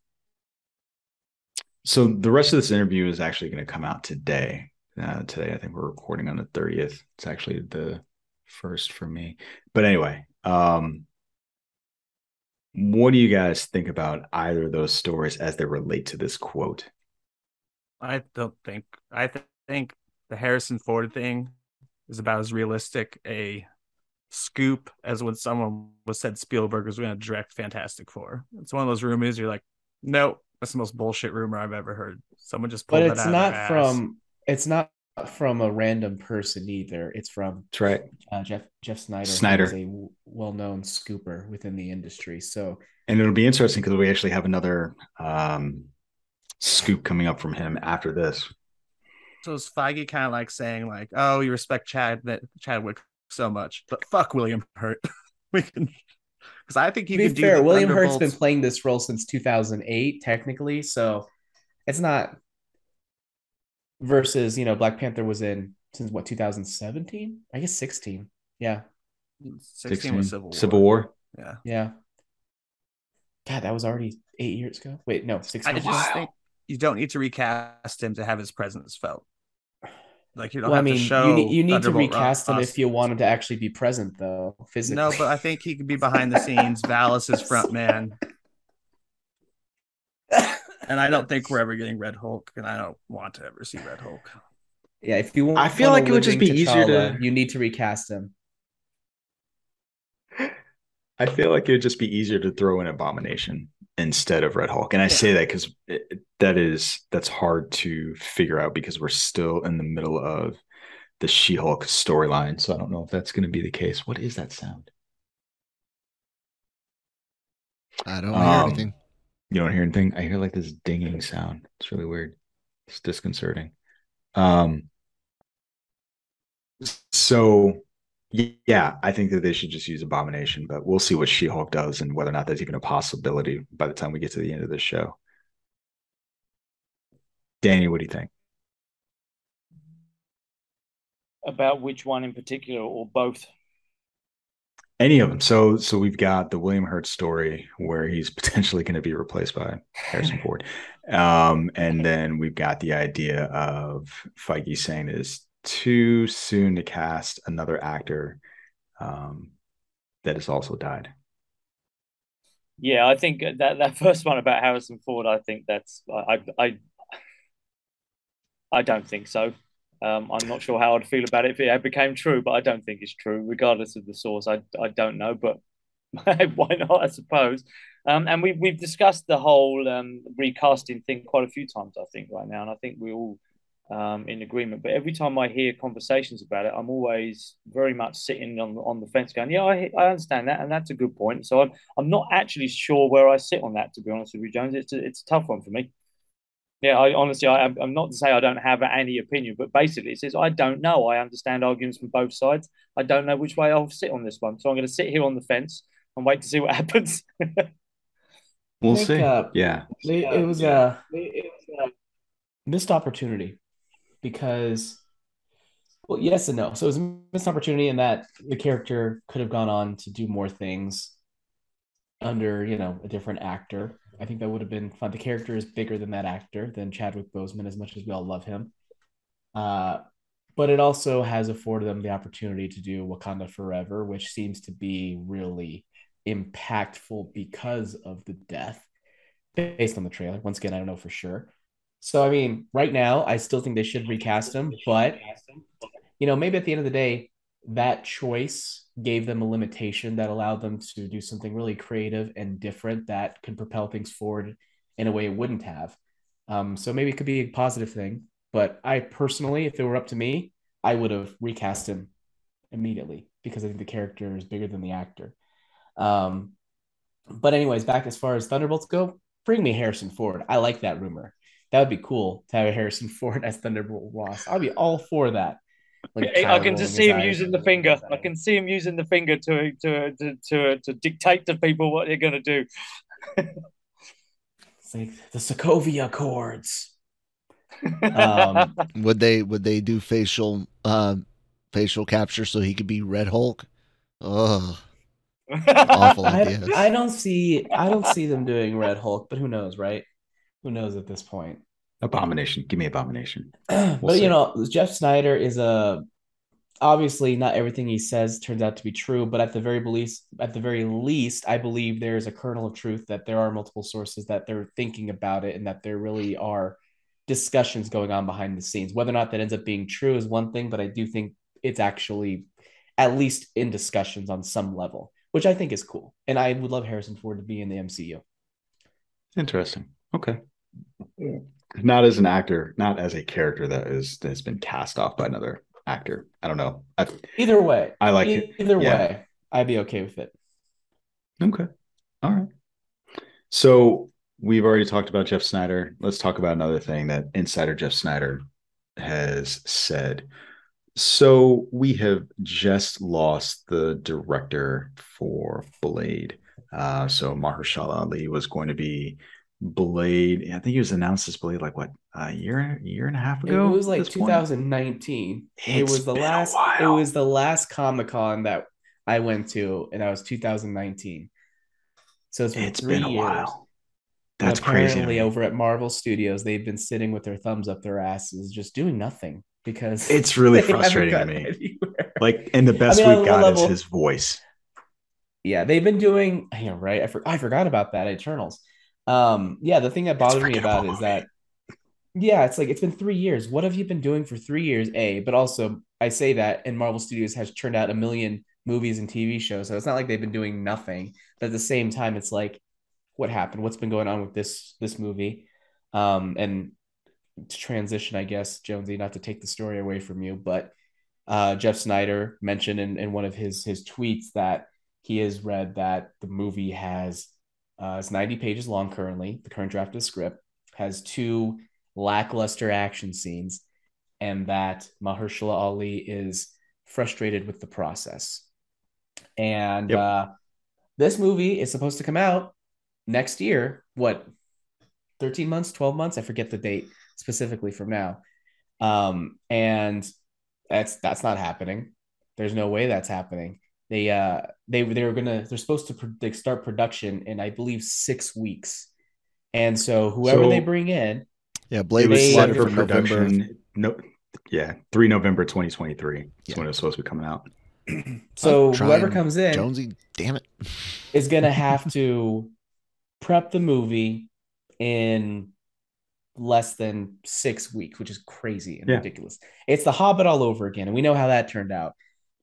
so the rest of this interview is actually going to come out today. Uh, today, I think we're recording on the 30th. It's actually the first for me. But anyway, um, what do you guys think about either of those stories as they relate to this quote? I don't think I th- think the Harrison Ford thing is about as realistic a scoop as when someone was said Spielberg was going to direct Fantastic Four. It's one of those rumors you're like, nope, that's the most bullshit rumor I've ever heard. Someone just pulled but that it's out of not their ass. from it's not from a random person either. It's from That's right. uh, Jeff Jeff Sneider. Sneider. is a w- well-known scooper within the industry. So And it'll be interesting because we actually have another um, scoop coming up from him after this. So is Feige kind of like saying like, oh, you respect Chad that Chadwick so much, but fuck William Hurt. we can because I think he to be could fair, the William Hurt's been playing this role since 2008, technically, so it's not versus you know Black Panther was in since what 2017? I guess 16. Yeah, 16 was Civil War. Civil War. Yeah, yeah. God, that was already eight years ago. Wait, no, six I years just ago. think you don't need to recast him to have his presence felt. Like you don't Well, I mean, to show. you need, you need to Thunderbolt recast him if you want him to actually be present, though, physically. No, but I think he could be behind the scenes. Valis is front man. And I don't think we're ever getting Red Hulk, and I don't want to ever see Red Hulk. yeah, if you want, I feel want like it would just living be easier to- You need to recast him. I feel like it would just be easier to throw in Abomination instead of Red Hulk, and I say that because that is that's hard to figure out because we're still in the middle of the She-Hulk storyline. So I don't know if that's going to be the case. What is that sound? I don't hear Um, anything. You don't hear anything? I hear like this dinging sound. It's really weird. It's disconcerting. Um so yeah, I think that they should just use Abomination, but we'll see what She-Hulk does and whether or not there's even a possibility by the time we get to the end of the show. Danny, what do you think? About which one in particular, or both? Any of them. So so we've got the William Hurt story where he's potentially going to be replaced by Harrison Ford. Um, and then we've got the idea of Feige saying it is too soon to cast another actor um, that has also died. Yeah, I think that that first one about Harrison Ford, I think that's I I I don't think so. Um, I'm not sure how I'd feel about it if it became true, but I don't think it's true, regardless of the source. I I don't know, but why not? I suppose. Um, and we've we've discussed the whole um, recasting thing quite a few times, I think, right now, and I think we're all um, in agreement. But every time I hear conversations about it, I'm always very much sitting on on the fence, going, "Yeah, I, I understand that, and that's a good point." So I'm I'm not actually sure where I sit on that, to be honest with you, Jones. It's a, it's a tough one for me. Yeah, I honestly, I, I'm not to say I don't have any opinion, but basically, it says I don't know. I understand arguments from both sides. I don't know which way I'll sit on this one, so I'm going to sit here on the fence and wait to see what happens. We'll think, see. uh, yeah. It, it was a missed opportunity because, well, yes and no. So it was a missed opportunity in that the character could have gone on to do more things under, you know, a different actor. I think that would have been fun. The character is bigger than that actor, than Chadwick Boseman, as much as we all love him. Uh, but it also has afforded them the opportunity to do Wakanda Forever, which seems to be really impactful because of the death based on the trailer. Once again, I don't know for sure. So, I mean, right now, I still think they should recast him, but you know, maybe at the end of the day, that choice gave them a limitation that allowed them to do something really creative and different that can propel things forward in a way it wouldn't have. Um, so maybe it could be a positive thing. But I personally, if it were up to me, I would have recast him immediately because I think the character is bigger than the actor. Um, but anyways, back as far as Thunderbolts go, bring me Harrison Ford. I like that rumor. That would be cool to have Harrison Ford as Thunderbolt Ross. I'd be all for that. Like I Kyle can just see him eyes. using the finger. I can see him using the finger to to to to, to dictate to people what they're going to do. It's like the Sokovia Accords. Um, Would they would they do facial uh facial capture so he could be Red Hulk? Oh, awful I, ideas. I don't see I don't see them doing Red Hulk, but who knows, right? Who knows at this point? Abomination. Give me Abomination. but We'll see. you know, Jeff Sneider is a obviously not everything he says turns out to be true, but at the very least, at the very least, I believe there is a kernel of truth that there are multiple sources that they're thinking about it and that there really are discussions going on behind the scenes. Whether or not that ends up being true is one thing, but I do think it's actually at least in discussions on some level, which I think is cool. And I would love Harrison Ford to be in the MCU. Interesting. Okay. Not as an actor, not as a character that is that has been cast off by another actor. I don't know. I, Either way, I like it. Either Yeah. way, I'd be okay with it. Okay. All right. So we've already talked about Jeff Sneider. Let's talk about another thing that insider Jeff Sneider has said. So we have just lost the director for Blade. Uh, so Mahershala Ali was going to be Blade. I think he was announced as Blade like what a year, year and a half ago. It was like at this point? 2019. it was the last. It was the last Comic Con that I went to, and that was 2019. So it's been It's three been a years. while. That's crazy. to apparently me. over at Marvel Studios, they've been sitting with their thumbs up their asses, just doing nothing because It's really frustrating to me. anywhere. Like, and the best mean, we a got level- is his voice. Yeah, they've been doing. Yeah, right. I, for, I forgot about that. Eternals. Um, yeah, the thing that bothered me about it is that, yeah, it's like it's been three years. What have you been doing for three years? A, but also I say that, and Marvel Studios has churned out a million movies and TV shows, so it's not like they've been doing nothing. But at the same time, it's like, what happened? What's been going on with this this movie? Um, and to transition, I guess, Jonesy, not to take the story away from you, but uh, Jeff Sneider mentioned in, in one of his his tweets that he has read that the movie has uh, it's 90 pages long currently. The current draft of the script has two lackluster action scenes, and that Mahershala Ali is frustrated with the process. And Yep. uh, this movie is supposed to come out next year. What, 13 months, 12 months? I forget the date specifically from now. Um, and that's that's not happening. There's no way that's happening. They uh they they were gonna they're supposed to pro- they start production in I believe six weeks, and so whoever So- they bring in, Yeah, It Blade was was They- set slated for for November. production. No, yeah, three November 2023 is Yeah. when it's supposed to be coming out. so whoever comes in Jonesy, damn it. is gonna have to prep the movie in less than six weeks, which is crazy and Yeah. ridiculous. It's the Hobbit all over again, and we know how that turned out.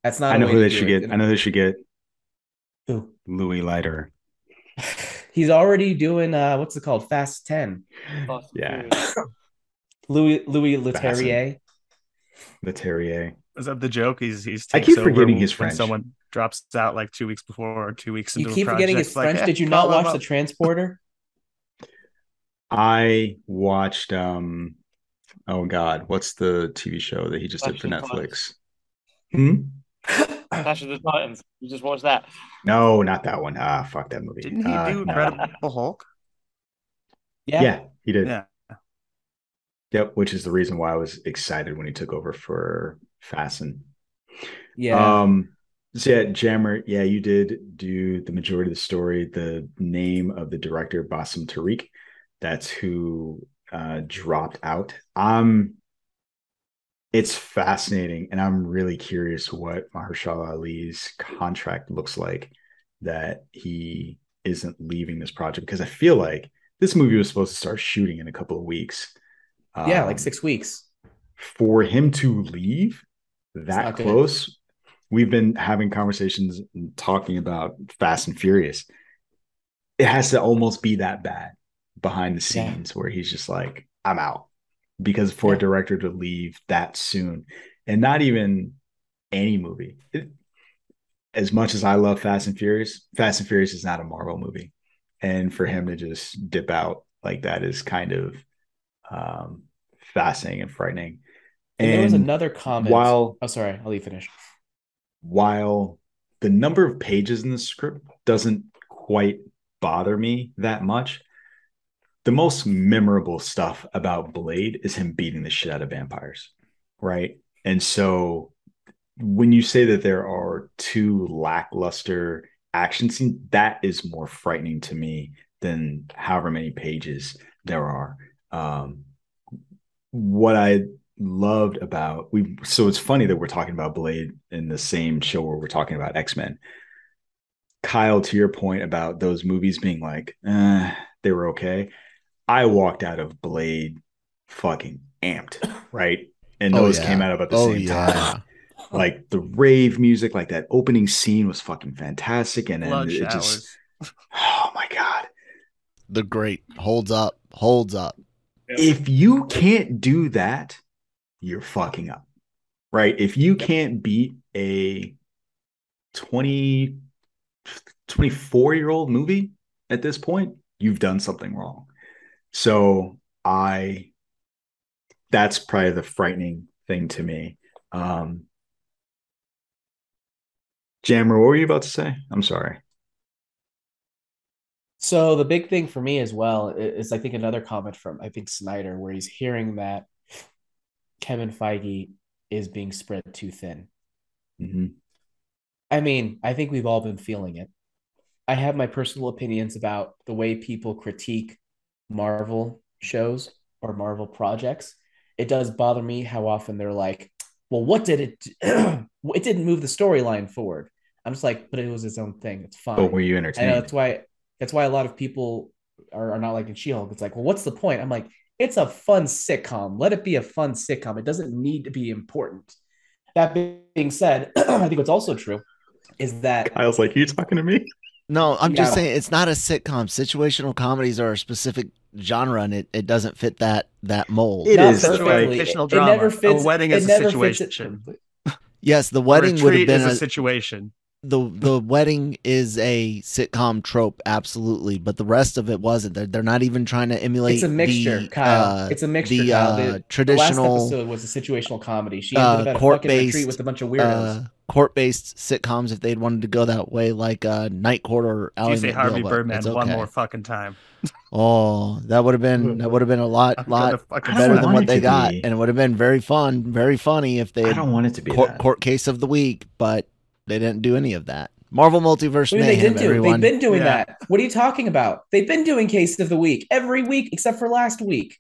That's not. I a know who they do should it. get. I know they should get Who? Louis Leiter. He's already doing uh what's it called? Fast 10. Fast Yeah. Louis Louis Leterrier. The Terrier. Is that the joke? He's he's. I keep forgetting his when French. Someone drops out like two weeks before or two weeks You into keep a forgetting his like, French. eh, Did you not him watch The. Transporter? I watched. um Oh God, what's the TV show that he just did for Clash of the Netflix? Hmm? Clash of the Titans. You just watched that. No, not that one. Ah, fuck that movie. Didn't he Uh, do no. Incredible Hulk? Yeah. Yeah, he did. Yeah. Yep, which is the reason why I was excited when he took over for Fast 10. Yeah. Um, so yeah, Jammer, yeah, you did do the majority of the story. The name of the director, Bassam Tariq, that's who uh, dropped out. Um, it's fascinating, and I'm really curious what Mahershala Ali's contract looks like that he isn't leaving this project because I feel like this movie was supposed to start shooting in a couple of weeks. yeah, Um, like six weeks. for him to leave that good. close we've been having conversations and talking about fast and furious it has to almost be that bad behind the Yeah. scenes where he's just like i'm out because for Yeah. a director to leave that soon and not even any movie it- as much as i love fast and furious fast and furious is not a marvel movie and for him to just dip out like that is kind of um fascinating and frightening And, there was another comment. while oh, sorry, I'll let you finish. while the number of pages in the script doesn't quite bother me that much, the most memorable stuff about Blade is him beating the shit out of vampires, right? And so when you say that there are two lackluster action scenes, that is more frightening to me than however many pages there are. Um, what I loved about we so it's funny that we're talking about Blade in the same show where we're talking about X-Men. Kyle, to your point about those movies being like, eh, they were okay. I walked out of Blade fucking amped, right? And Oh, those yeah. came out about the Oh, same yeah. time. Like the rave music, like that opening scene was fucking fantastic. And then Blood it showers. just oh my god. The great holds up, holds up. if you can't do that, you're fucking up. Right? If you can't beat a 20 24 year old movie at this point, you've done something wrong. So I that's probably the frightening thing to me. Um Jammer, what were you about to say? I'm sorry. So the big thing for me as well is I think another comment from I think Sneider where he's hearing that Kevin Feige is being spread too thin. Mm-hmm. I mean, I think we've all been feeling it. I have my personal opinions about the way people critique Marvel shows or Marvel projects. It does bother me how often they're like, "Well, what did it? it didn't move the storyline forward." I'm just like, but it was its own thing. It's fine. But were you entertained? Know that's why. That's why a lot of people are, are not liking She-Hulk. It's like, well, what's the point? I'm like, it's a fun sitcom. Let it be a fun sitcom. It doesn't need to be important. That being said, I think what's also true is that Kyle's like, you talking to me? No, I'm just Yeah. saying it's not a sitcom. Situational comedies are a specific genre, and it, it doesn't fit that that mold. It not is, perfectly. like- Fictional It drama. never fits. A wedding it is a never fits it situation. yes, the A wedding would have been is a a, situation. The the wedding is a sitcom trope, absolutely, but the rest of it wasn't. They're, they're not even trying to emulate. It's a mixture, the, Kyle. uh, it's a mixture. The, Kyle. uh, The- the last traditional episode was a situational comedy. She uh, ended up at a court-based, retreat with a bunch of weirdos. uh, court-based sitcoms if they'd wanted to go that way, like uh, Night Court or Did Ally you say McBeal, Harvey Birdman it's one more fucking time? Oh, that would have been that would have been a lot I'm lot gonna fucking I better than what they got, be. and it would have been very fun, very funny if they I don't want it to be court, that. court case of the week, but they didn't do any of that. Marvel Multiverse What do they Mayhem, did do? everyone. They've been doing Yeah. that. What are you talking about? They've been doing case of the week every week except for last week.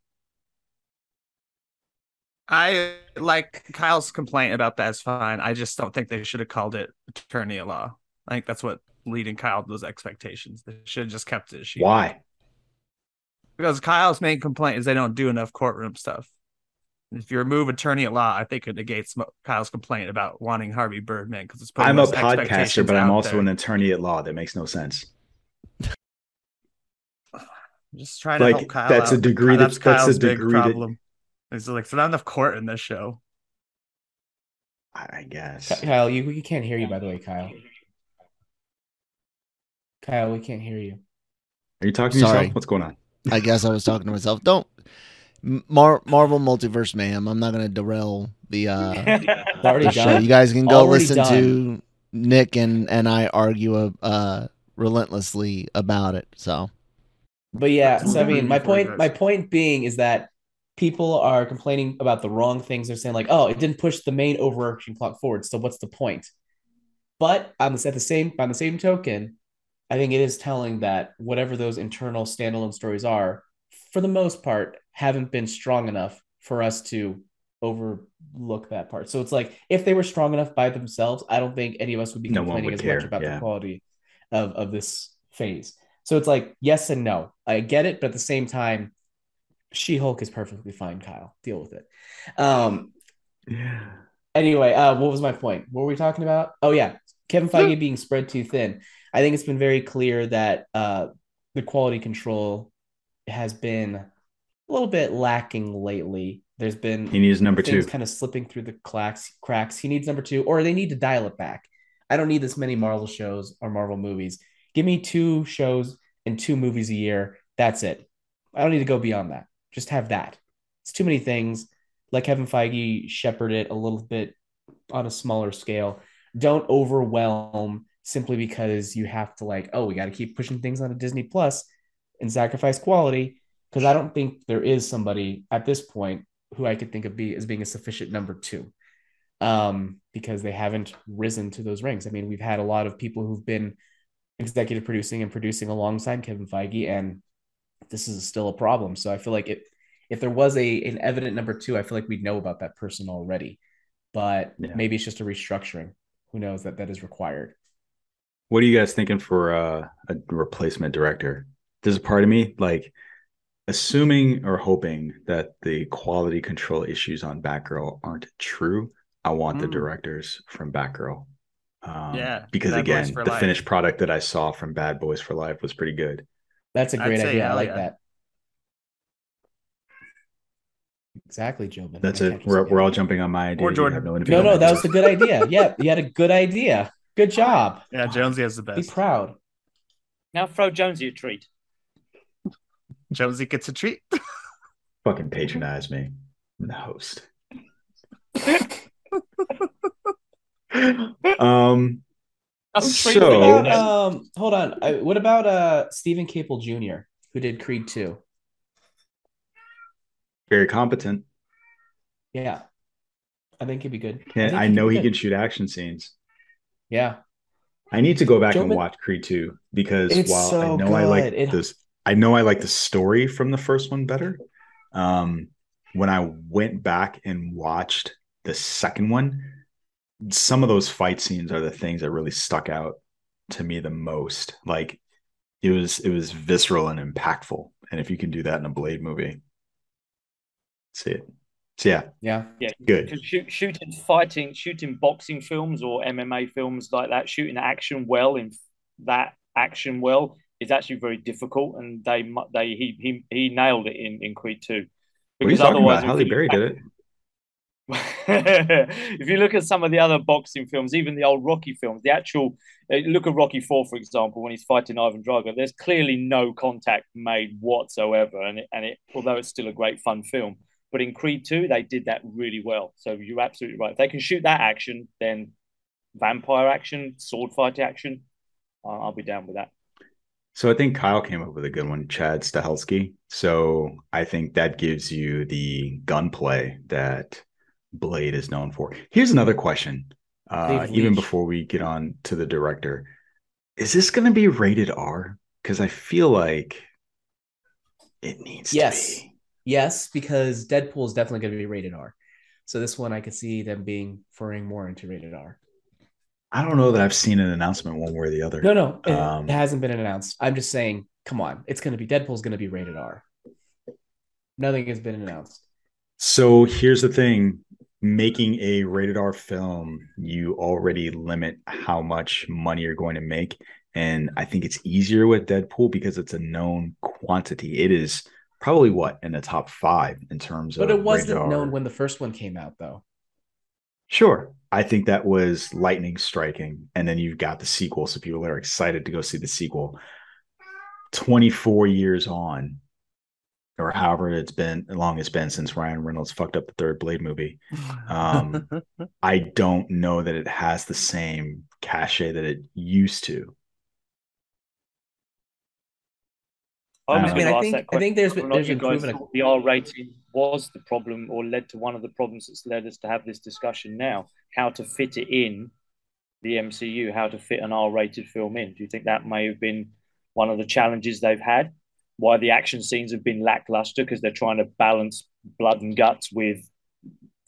I like Kyle's complaint about that is fine. I just don't think they should have called it attorney at law. I think that's what leading Kyle to those expectations. They should have just kept it. she Why? Because Kyle's main complaint is they don't do enough courtroom stuff. If you remove attorney at law, I think it negates Kyle's complaint about wanting Harvey Birdman because it's putting I'm a podcaster, but I'm also there. an attorney at law. That makes no sense. I'm just trying to help Kyle. that's a degree That's that- that's a Kyle's big degree that- problem. It's like there's not enough court in this show. I I guess. Kyle, you we can't hear you by the way, Kyle. Kyle, we can't hear you. Are you talking to Sorry. yourself? What's going on? I guess I was talking to myself. Don't Mar- Marvel Multiverse Mayhem. I'm not going to derail the uh, It's already the show. done. You guys can go Already listen done. to Nick and and I argue uh, uh, relentlessly about it. So But yeah, so I mean, my point, my point being is that people are complaining about the wrong things. They're saying like, "Oh, it didn't push the main overarching plot forward." So what's the point? But on the at the same by the same token, I think it is telling that whatever those internal standalone stories are, for the most part, haven't been strong enough for us to overlook that part. So it's like if they were strong enough by themselves, I don't think any of us would be No complaining would as care, much about yeah. the quality of of this phase. So it's like yes and no. I get it, but at the same time, She Hulk is perfectly fine. Kyle, deal with it. Um. Yeah. Anyway, uh, what was my point? What were we talking about? Oh yeah, Kevin Feige being spread too thin. I think it's been very clear that uh, the quality control has been a little bit lacking lately. There's been He needs number two. kind of slipping through the cracks. Cracks. He needs number two, or they need to dial it back. I don't need this many Marvel shows or Marvel movies. Give me two shows and two movies a year. That's it. I don't need to go beyond that. Just have that. It's too many things. Let Kevin Feige shepherd it a little bit on a smaller scale. Don't overwhelm simply because you have to like, oh, we got to keep pushing things on a Disney Plus and sacrifice quality. Because I don't think there is somebody at this point who I could think of be as being a sufficient number two. Um, because they haven't risen to those ranks. I mean, we've had a lot of people who've been executive producing and producing alongside Kevin Feige, and this is still a problem. So I feel like it if there was a an evident number two, I feel like we'd know about that person already. But Yeah. maybe it's just a restructuring. Who knows that that is required. What are you guys thinking for uh, a replacement director? There's a part of me like assuming or hoping that the quality control issues on Batgirl aren't true. I want the Mm. directors from Batgirl. Um, Yeah, because Bad again, the Life. finished product that I saw from Bad Boys for Life was pretty good. That's a I'd great say idea. I like yeah. that. Exactly, Jobin. That's I it. We're, we're all jumping on my idea. Or You Jordan. have no, No, individual no, that was a good idea. Yeah, you had a good idea. Good job. Yeah, Jonesy has the best. Be proud. Now throw Jonesy a treat. Jonesy gets a treat. fucking patronize me. I'm the host. um, I'm So- treating What you about, then. um, hold on. I, what about uh Steven Caple Jr., who did Creed 2? Very competent. Yeah. I think he'd be good. And think I know he good. can shoot action scenes. Yeah. I need to go back Joe and Mc- watch Creed 2 because It's while I so know I like good. It- this, I know I like the story from the first one better. Um, when I went back and watched the second one, some of those fight scenes are the things that really stuck out to me the most. Like it was, it was visceral and impactful. And if you can do that in a Blade movie, see it. So yeah, Yeah. Yeah, good. Shoot, shooting fighting, shooting boxing films or MMA films like that, shooting action well in that action well is actually very difficult, and they they he he, he nailed it in in Creed two. What are you talking about? Halle Berry did it. if you look at some of the other boxing films, even the old Rocky films, the actual uh, look at Rocky Four, for example, when he's fighting Ivan Drago, there's clearly no contact made whatsoever, and it, and it although it's still a great fun film, but in Creed Two they did that really well. So you're absolutely right. If they can shoot that action, then vampire action, sword fight action, I'll be down with that. So I think Kyle came up with a good one, Chad Stahelski. So I think that gives you the gunplay that Blade is known for. Here's another question. Uh, even before we get on to the director, is this going to be rated R? Because I feel like it needs Yes. to be. Yes, because Deadpool is definitely going to be rated R. So this one I could see them being furring more into rated R. I don't know that I've seen an announcement one way or the other. No, no, it, Um, it hasn't been announced. I'm just saying, come on, it's going to be Deadpool's going to be rated R. Nothing has been announced. So here's the thing making a rated R film, you already limit how much money you're going to make. And I think it's easier with Deadpool because it's a known quantity. It is probably what in the top five in terms But of But it wasn't known when the first one came out, though. Sure. I think that was lightning striking. And then you've got the sequel. So people are excited to go see the sequel. 24 years on, or however it's been long it's been since Ryan Reynolds fucked up the third Blade movie. Um, I don't know that it has the same cachet that it used to. I, I mean, I think- that I think there's question, been- whether or not there's you guys improvement. the R rating was the problem or led to one of the problems that's led us to have this discussion now. How to fit it in the MCU, how to fit an R rated film in. Do you think that may have been one of the challenges they've had? Why the action scenes have been lackluster because they're trying to balance blood and guts with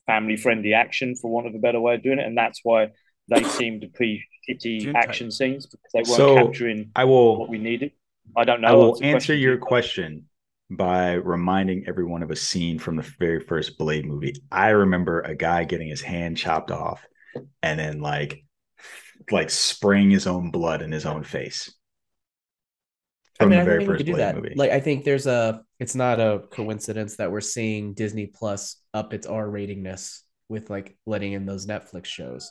family friendly action, for want of a better way of doing it. And that's why they seem to pre shitty action scenes because they weren't So, capturing I what will we needed. I don't know. I will answer question. your question by reminding everyone of a scene from the very first Blade movie. I remember a guy getting his hand chopped off and then like like spraying his own blood in his own face. I mean, the very first Blade that. movie. Like, I think there's a. It's not a coincidence that we're seeing Disney Plus up its R ratingness with like letting in those Netflix shows,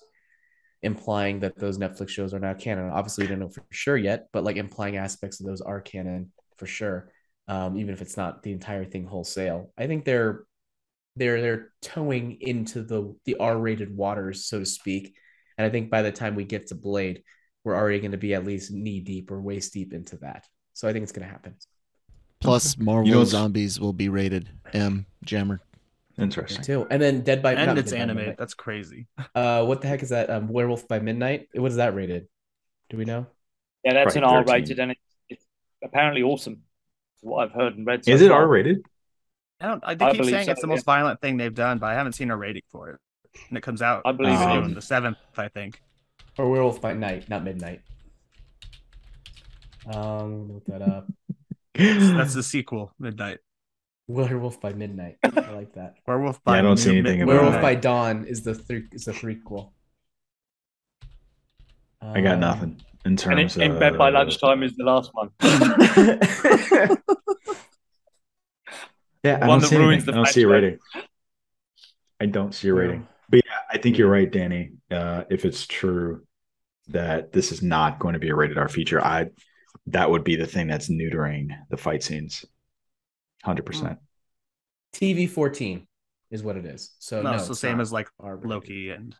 implying that those Netflix shows are now canon. Obviously, we don't know for sure yet, but like implying aspects of those are canon for sure. Um, even if it's not the entire thing wholesale, I think they're they're they're towing into the the R rated waters, so to speak. And I think by the time we get to Blade, we're already going to be at least knee deep or waist deep into that. So I think it's going to happen. Plus, Marvel You know, Zombies will be rated M. Jammer. Interesting. too. And then Dead by and it's Dead by animated. Midnight. That's crazy. Uh, what the heck is that? Um, Werewolf by Midnight. What is that rated? Do we know? Yeah, that's Probably an R 13. rated, and it's, it's apparently awesome. From what I've heard and read. So Is it far. R rated? I don't. I, they I keep saying so, it's the yeah. most violent thing they've done, but I haven't seen a rating for it. And it comes out. I believe it the seventh, I think. Or Werewolf by Night, not Midnight. Um, look that up. That's the sequel, Midnight. Werewolf by Midnight. I like that. Werewolf by I don't see anything Mid- Werewolf by Dawn is the three is the prequel. I got Um, nothing in And terms in, in bed by lunchtime is the last one. Yeah, I One don't that see ruins anything. the I don't see a flashback. rating. I don't see a rating. But yeah, I think you're right, Danny. Uh, if it's true that this is not going to be a rated R feature, I that would be the thing that's neutering the fight scenes. Hundred percent. TV fourteen is what it is. So No, no, it's the it's same not as like R-rated. Loki and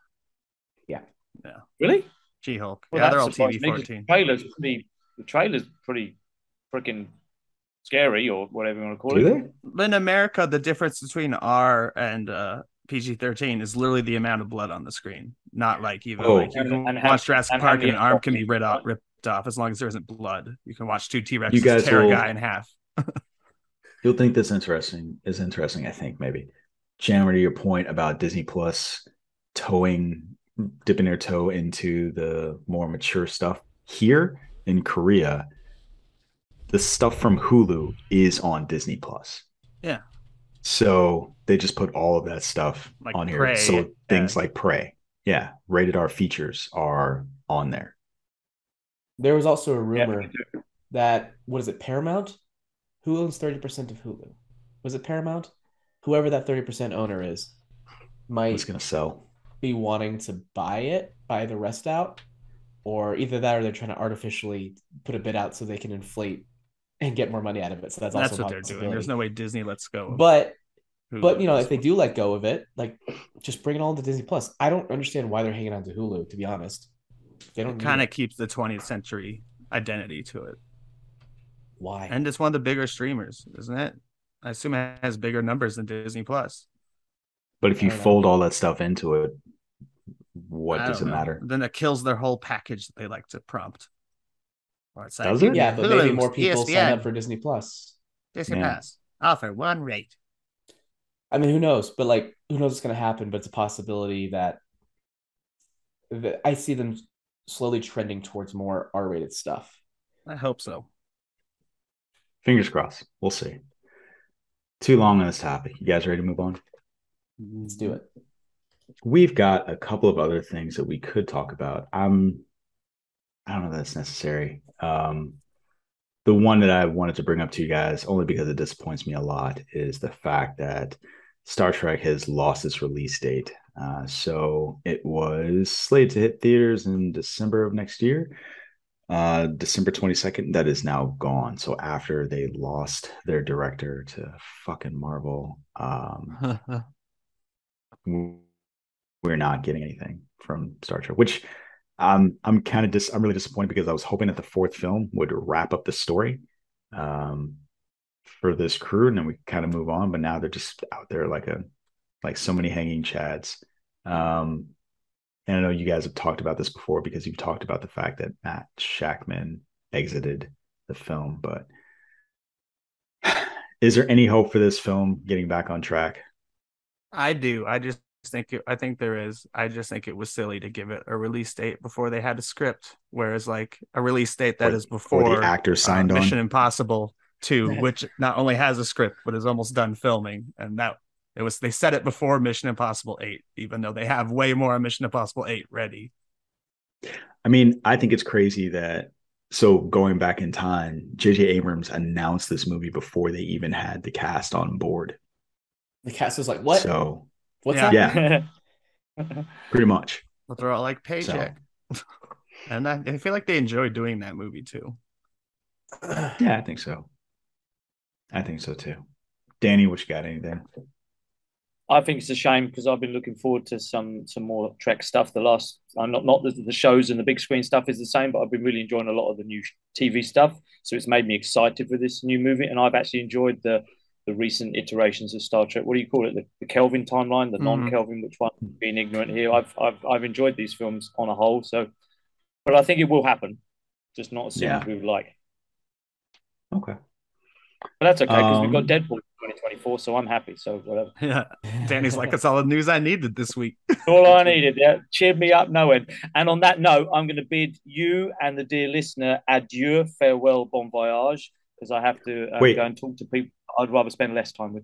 yeah, yeah. Really? She Hulk. Well, yeah, they're all TV me 'cause fourteen. The trailer's pretty. The trailer's pretty freaking scary, or whatever you want to call Do it. they? In America, the difference between R and uh, PG thirteen is literally the amount of blood on the screen. Not like even Oh. like you can and how- watch Jurassic and Park and an arm can be F-14s, ripped off, ripped off as long as there isn't blood. You can watch two T Rexes guys tear a guy in half. You'll think this interesting is interesting, I think, maybe. Chandler, to your point about Disney Plus towing, dipping their toe into the more mature stuff. Here in Korea, the stuff from Hulu is on Disney Plus. Yeah. So they just put all of that stuff Like on here. Prey, so things yeah. like Prey, yeah, rated R features are on there. There was also a Yeah, rumor that what is it, Paramount? Who owns 30% of Hulu? Was it Paramount? Whoever that 30% owner is might It's gonna sell. Be wanting to buy it, buy the rest out, or either that or they're trying to artificially put a bid out so they can inflate and get more money out of it. So that's, That's also what they're doing. There's no way Disney lets go. But Hulu but you know, if they do let go of it, like just bring it all to Disney Plus. I don't understand why they're hanging on to Hulu, to be honest. They don't kind of keeps the 20th century identity to it, why. and it's one of the bigger streamers, isn't it? I assume it has bigger numbers than Disney Plus. But if you I know. fold all that stuff into it, what does it know. matter? Then it kills their whole package that they like to prompt. Or it's like, Does it? yeah, but maybe more people sign up for Disney Plus. Disney Yeah. Plus offer one rate. I mean, who knows? But like, who knows what's going to happen? But it's a possibility that, that I see them slowly trending towards more R-rated stuff. I hope so. Fingers crossed. We'll see. Too long on this topic. You guys ready to move on? Let's do it. We've got a couple of other things that we could talk about. I'm I don't know if that's necessary. Um the one that I wanted to bring up to you guys, only because it disappoints me a lot, is the fact that Star Trek has lost its release date. Uh, so it was slated to hit theaters in December of next year. Uh, December 22nd, that is now gone. So after they lost their director to fucking Marvel, um, we're not getting anything from Star Trek, which um, I'm kind of dis- I'm really disappointed because I was hoping that the fourth film would wrap up the story um, for this crew, and then we kind of move on. But now they're just out there like a like so many hanging chads. Um, and I know you guys have talked about this before because you've talked about the fact that Matt Shakman exited the film, but is there any hope for this film getting back on track? I do. I just think it, I think there is. I just think it was silly to give it a release date before they had a script. Whereas like a release date that Or- is before the actor uh, signed on. Mission Impossible 2, which not only has a script but is almost done filming, and that it was they said it before Mission Impossible 8, even though they have way more Mission Impossible 8 ready. I mean, I think it's crazy that so going back in time, J.J. Abrams announced this movie before they even had the cast on board. The cast was like, "What? So What's Yeah. that?" yeah, pretty much. But they're all like paycheck. and I, I feel like they enjoy doing that movie too. Yeah, I think so. I think so too. Danny, what you got? Anything? I think it's a shame because I've been looking forward to some some more Trek stuff. The last, I'm not not that the shows and the big screen stuff is the same, but I've been really enjoying a lot of the new TV stuff. So it's made me excited for this new movie, and I've actually enjoyed the the recent iterations of Star Trek. What do you call it? The, the Kelvin timeline, the Mhm. non-Kelvin. Which one? Being ignorant here, I've I've I've enjoyed these films on a whole. So, but I think it will happen, just not as soon Yeah. as we would like. Okay. But that's okay because we've got Um, Deadpool 2024, so I'm happy. So whatever. Yeah. Danny's like, that's all the news I needed this week. all I needed. Yeah, cheered me up, no end. And on that note, I'm going to bid you and the dear listener adieu, farewell, bon voyage, because I have to uh, go and talk to people I'd rather spend less time with.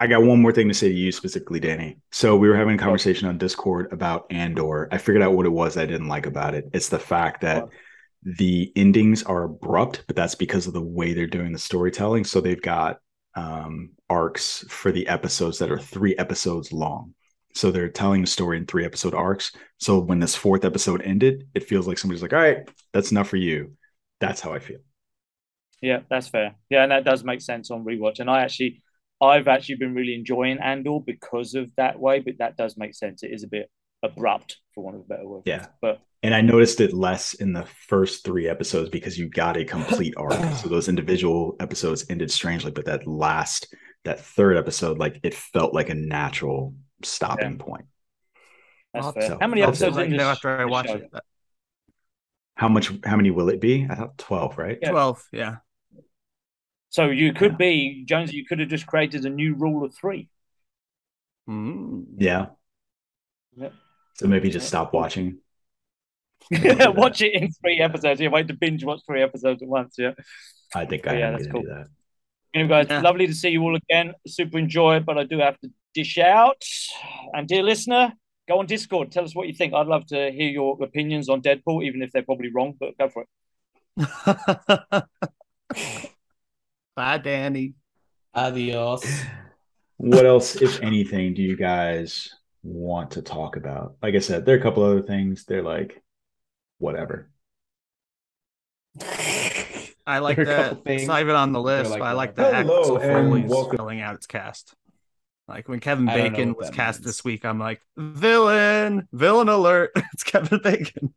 I got one more thing to say to you specifically, Danny. So we were having a conversation on Discord about Andor. I figured out what it was I didn't like about it. It's the fact that the endings are abrupt, but that's because of the way they're doing the storytelling. So they've got um, arcs for the episodes that are three episodes long. So they're telling the story in three episode arcs. So when this fourth episode ended, it feels like somebody's like, all right, that's enough for you. That's how I feel. Yeah, that's fair. Yeah, and that does make sense on rewatch. And I actually, I've actually been really enjoying Andor because of that way. But that does make sense. It is a bit abrupt, for want of a better word. Yeah. But And I noticed it less in the first three episodes because you got a complete arc. So those individual episodes ended strangely, but that last, that third episode, like it felt like a natural stopping point. that's fair. so- How many episodes Let in you this, know after I watched it. How much? How many will it be? I thought twelve, right? Yeah. Twelve, yeah. So you could Yeah. be Jones. You could have just created a new rule of three. Mm. Yeah. Yeah. So maybe just stop watching. watch it in three episodes. Yeah, wait to binge watch three episodes at once. Yeah. I think I Yeah, am that's cool. do that. Anyway, guys, Yeah. lovely to see you all again. Super enjoy it, but I do have to dish out. And dear listener, go on Discord. Tell us what you think. I'd love to hear your opinions on Deadpool, even if they're probably wrong. But go for it. Bye, Danny. Adios. What else, if anything, do you guys want to talk about? Like I said, there are a couple other things. They're like, whatever. I like There are a that. It's not even on the list, like but I like that. that Hello, Axel and Foley's welcome- filling out its cast. Like when Kevin I don't know Bacon was cast means. this week, I'm like, villain, villain alert. it's Kevin Bacon.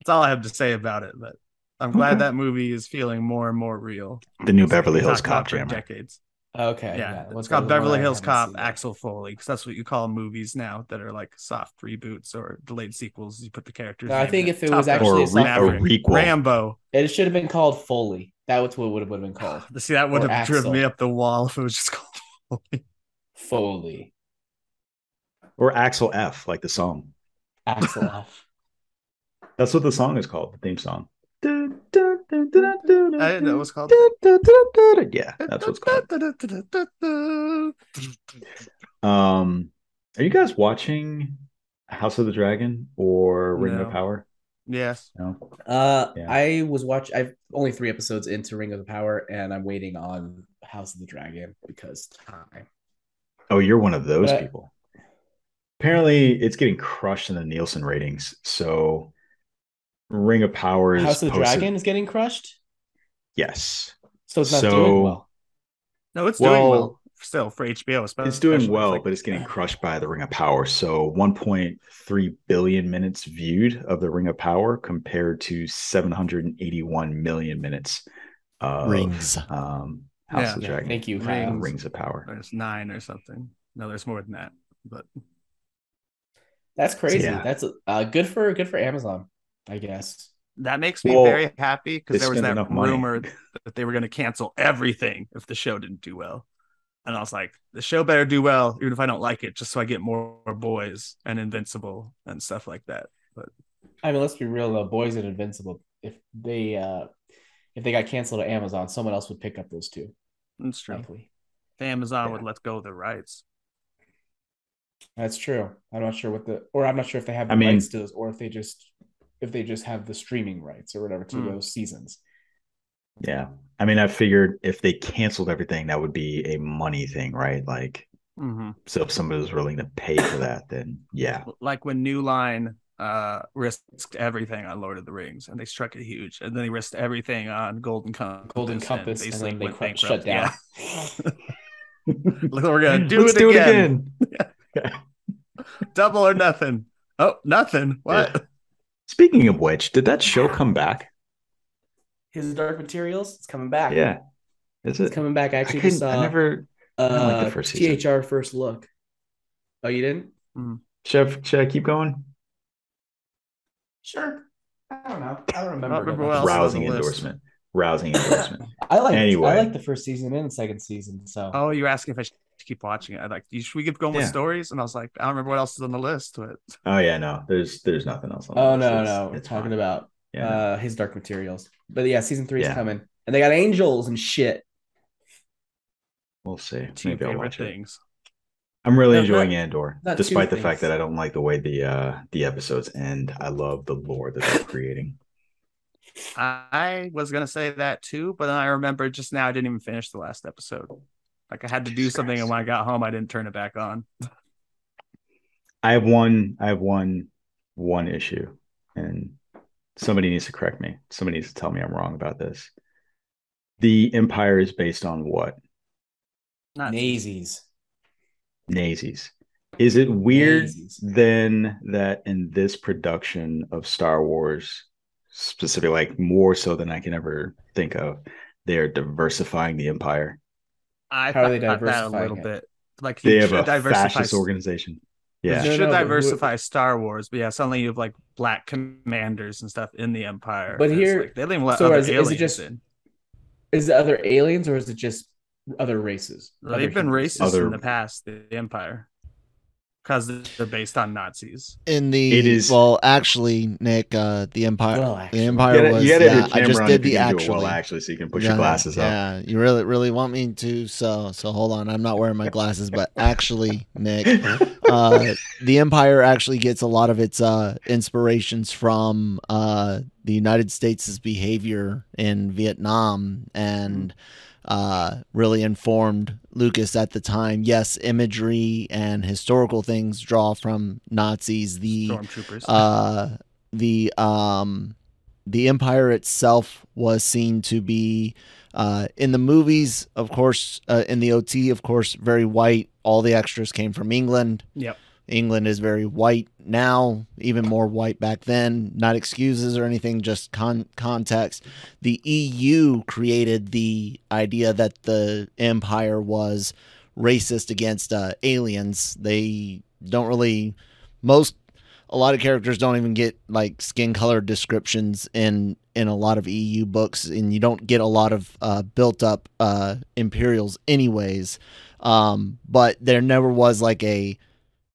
That's all I have to say about it. But I'm glad Okay. that movie is feeling more and more real. The new Beverly Hills Cop for jammer. decades. Okay. Yeah, what's it's called Beverly Hills Cop? Axel Foley because that's what you call movies now that are like soft reboots or delayed sequels. You put the characters. No, I think in if it Top was actually Or a a, re- a requel. Rambo. It should have been called Foley. That was what it would have been called. See, that would Or have driven me up the wall if it was just called Foley. Foley. Or Axel F, like the song. Axel F. That's what the song is called, the theme song. I I didn't know it was called. Yeah, that's what's called. Um, are you guys watching House of the Dragon or Ring No. of Power? Yes. No. Uh, Yeah. I was watch. I've only three episodes into Ring of the Power, and I'm waiting on House of the Dragon because time. Oh, you're one of those But- people. Apparently, it's getting crushed in the Nielsen ratings. So, Ring of Power is House of the posted- Dragon is getting crushed, Yes, so it's not So- doing well. No, it's Well, doing well still for HBO. Especially it's doing especially. well, like- but it's getting crushed by the Ring of Power. So, 1.3 billion minutes viewed of the Ring of Power compared to 781 million minutes of Rings. Um, House Yeah. of the Dragon. thank you, Uh, Rings. Rings of Power. there's nine or something. No, there's more than that. But That's crazy. Yeah. That's uh, good for good for Amazon, I guess. that makes me Well, very happy because there was that enough money. rumor that they were going to cancel everything if the show didn't do well. And I was like, the show better do well, even if I don't like it, just so I get more boys and Invincible and stuff like that. But I mean, let's be real though. Boys and Invincible, if they uh if they got canceled at Amazon, someone else would pick up those two. It's true. Likely. If Amazon Yeah. would let go of the rights. That's true. I'm not sure what the or I'm not sure if they have the I mean- rights to those or if they just if they just have the streaming rights or whatever to Hmm. those seasons. Yeah. I mean, I figured if they canceled everything, that would be a money thing, right? Like, hmm so if somebody was willing to pay for that, then yeah. Like when New Line uh risked everything on Lord of the Rings and they struck it huge, and then they risked everything on Golden Compass. Golden and Compass, and, basically then they went cr- shut down. Yeah. Look, we're gonna do, Let's it, again. Double or nothing. Oh, nothing. What? Yeah. Speaking of which, did that show come back? His Dark Materials, it's coming back. Yeah. Is It's it? coming back. I I, actually couldn't, just saw I never. I like the uh, first season. THR first look. Oh, you didn't? Should I, should I keep going? Sure. I don't know. I don't remember. I remember what else Rousing endorsement. Rousing endorsement. I like Anyway. I like the first season and the second season. So Oh, you're asking if I should keep watching it. I like. Should we keep going with stories? And I was like, I don't remember what else is on the list. But Oh yeah, no. There's there's nothing else. On the Oh list. no, It's- no, we're it's talking fine. about Yeah. uh his Dark Materials. But yeah, season three is coming, and they got angels and shit. we'll see. two Maybe I'll favorite watch it. Things. I'm really No, enjoying not- Andor, not despite the things. fact that I don't like the way the uh the episodes end. I love the lore that they're creating. I was gonna say that too, but then I remember just now I didn't even finish the last episode. Like I had to do Jesus something, and when I got home, I didn't turn it back on. I have one. I have one. One issue, and somebody needs to correct me. Somebody needs to tell me I'm wrong about this. The Empire is based on what? Not Nazis. Nazis. Is it weird Daisies. then that in this production of Star Wars, specifically, like more so than I can ever think of, they are diversifying the Empire. I How are they thought that a little it? bit. Like They have a diversify. fascist organization. Yeah. You No, should no, but who- diversify Star Wars, but yeah, suddenly you have like black commanders and stuff in the Empire. But here- like, they didn't even let so other is it- is it aliens just- in. Is it other aliens or is it just other races? They've been humans? racist Other- in the past, the, the Empire, because they're based on Nazis. In the It is- well, actually, Nick, uh, the Empire, Well, the actually. You Empire gotta, was. you gotta yeah, I just did the can do it actually. well, actually, so you can put Yeah, your glasses up. Yeah, you really, really want me to? So, so hold on. I'm not wearing my glasses, but actually, Nick, uh, the Empire actually gets a lot of its uh, inspirations from uh, the United States' behavior in Vietnam and uh, really informed Lucas at the time. Yes, imagery and historical things draw from Nazis. The Stormtroopers. uh, the um, the empire itself was seen to be uh, in the movies, of course, uh, in the OT, of course, very white. All the extras came from England. Yep. England is very white now, even more white back then. Not excuses or anything, just con- context. The EU created the idea that the empire was racist against uh, aliens. They don't really, most, a lot of characters don't even get like skin color descriptions in in a lot of EU books, and you don't get a lot of uh, built up uh, Imperials, anyways. Um, but there never was like a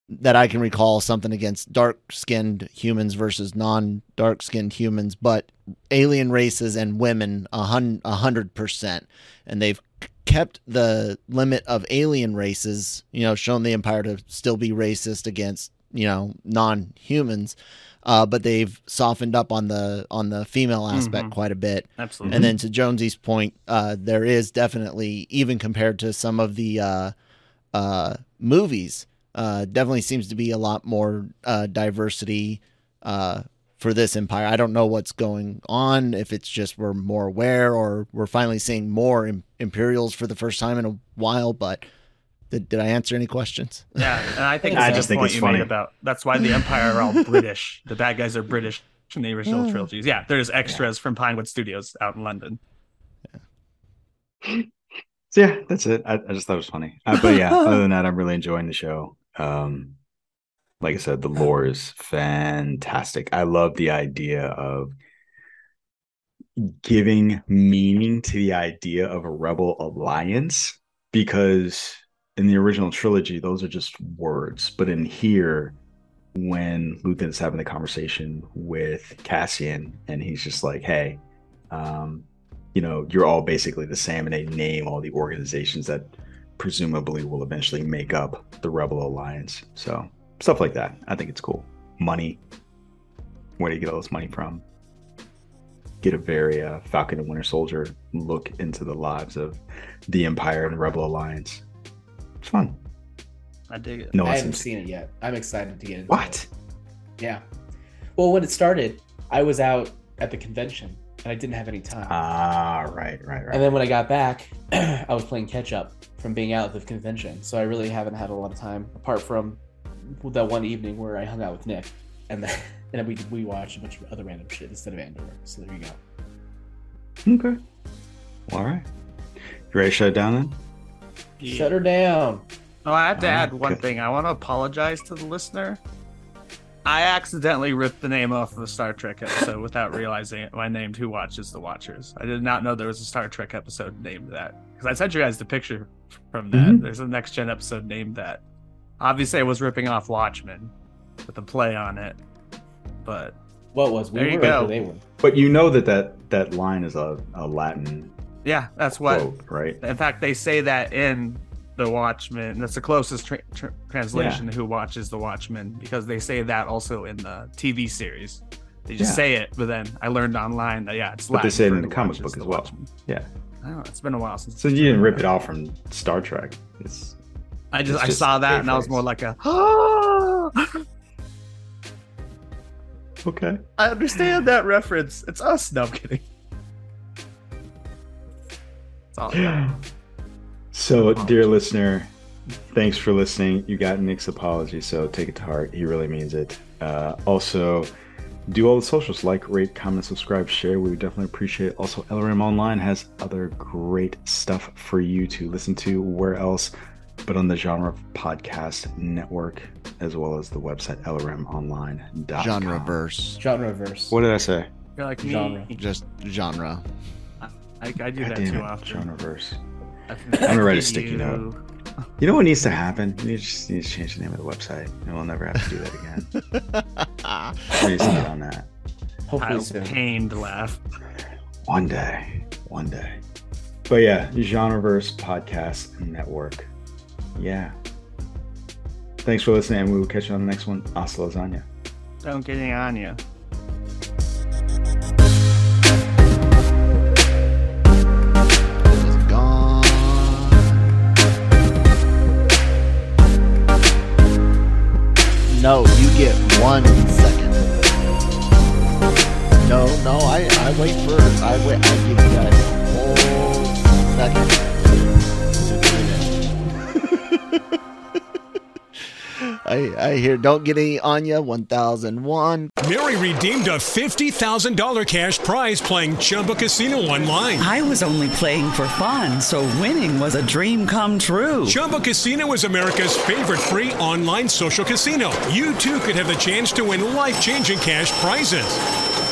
that I can recall something against dark skinned humans versus non dark skinned humans, but alien races and women a hun- a hundred percent, and they've kept the limit of alien races. You know, shown the Empire to still be racist against you know non humans, uh, but they've softened up on the on the female aspect Mhm. quite a bit. Absolutely. And then to Jonesy's point, uh, there is definitely, even compared to some of the uh, uh, movies, uh, definitely seems to be a lot more uh, diversity uh, for this empire. I don't know what's going on, if it's just we're more aware or we're finally seeing more im- Imperials for the first time in a while, but did, did I answer any questions? Yeah, and I think I it's just think it's you funny. made about that's why the Empire are all British. The bad guys are British in the original Yeah. trilogies. Yeah, there's extras from Pinewood Studios out in London. Yeah. So yeah, that's it. I, I just thought it was funny. Uh, but yeah, other than that, I'm really enjoying the show. Um, like I said, the lore is fantastic. I love the idea of giving meaning to the idea of a rebel alliance because in the original trilogy, those are just words. But in here, when Luthen is having the conversation with Cassian, and he's just like, "Hey, um, you know, you're all basically the same," and they name all the organizations that presumably will eventually make up the Rebel Alliance. So stuff like that, I think it's cool. Money, where do you get all this money from? Get a very uh, Falcon and Winter Soldier look into the lives of the Empire and Rebel Alliance. It's fun. I dig it. No I haven't seen it yet. I'm excited to get into what? it. Yeah. Well, when it started, I was out at the convention and I didn't have any time. Ah, right, right, right. And then when I got back, I was playing catch up from being out at the convention. So I really haven't had a lot of time apart from that one evening where I hung out with Nick and then, and then we we watched a bunch of other random shit instead of Andor. So there you go. okay. All right. You ready to shut it down then? Yeah. Shut her down. Oh, I have to add Okay. one thing. I want to apologize to the listener. I accidentally ripped the name off of a Star Trek episode without realizing it. I named Who Watches the Watchers. I did not know there was a Star Trek episode named that. Because I sent you guys the picture from that. Mhm. There's a next gen episode named that. Obviously, I was ripping off Watchmen with a play on it. But What was we There you were or go. they? But you know that that, that line is a, a Latin yeah, that's what. quote, right? In fact, they say that in the Watchmen. That's the closest tra- tra- translation to Who Watches the Watchmen because they say that also in the TV series. They just Yeah. say it, but then I learned online that yeah, it's But they say it in the comic book as well. Watchmen. Yeah. I don't know. It's been a while since. So you didn't rip it off from Star Trek. It's I just it's I just saw that and I was more like a. okay. I understand that reference. It's us. No, I'm kidding. It's all. So, dear listener, thanks for listening. You got Nick's apology, so take it to heart. He really means it. Uh, also, do all the socials like, rate, comment, subscribe, share. We would definitely appreciate it. Also, LRM Online has other great stuff for you to listen to. Where else but on the Genre Podcast Network, as well as the website lrmonline.com. Genre verse. Genre verse. What did I say? You're like me. Genre. Just genre. I, I do that damn too it, often. Genre verse. I'm gonna write a sticky note. You know what needs to happen? You just need to change the name of the website, and we'll never have to do that again. Please get on that. Hopefully I'll soon. pained laugh. One day. One day. But yeah, Genreverse Podcast Network. Yeah. Thanks for listening, and we will catch you on the next one. Hasta lasagna. Don't get any on you. No, you get one second. No, no, I, I wait first. I wait I give you guys a whole second. I I hear don't get any Anya one thousand one. Mary redeemed a $50,000 cash prize playing Chumba Casino online. I was only playing for fun, so winning was a dream come true. Chumba Casino is America's favorite free online social casino. You too could have the chance to win life changing cash prizes.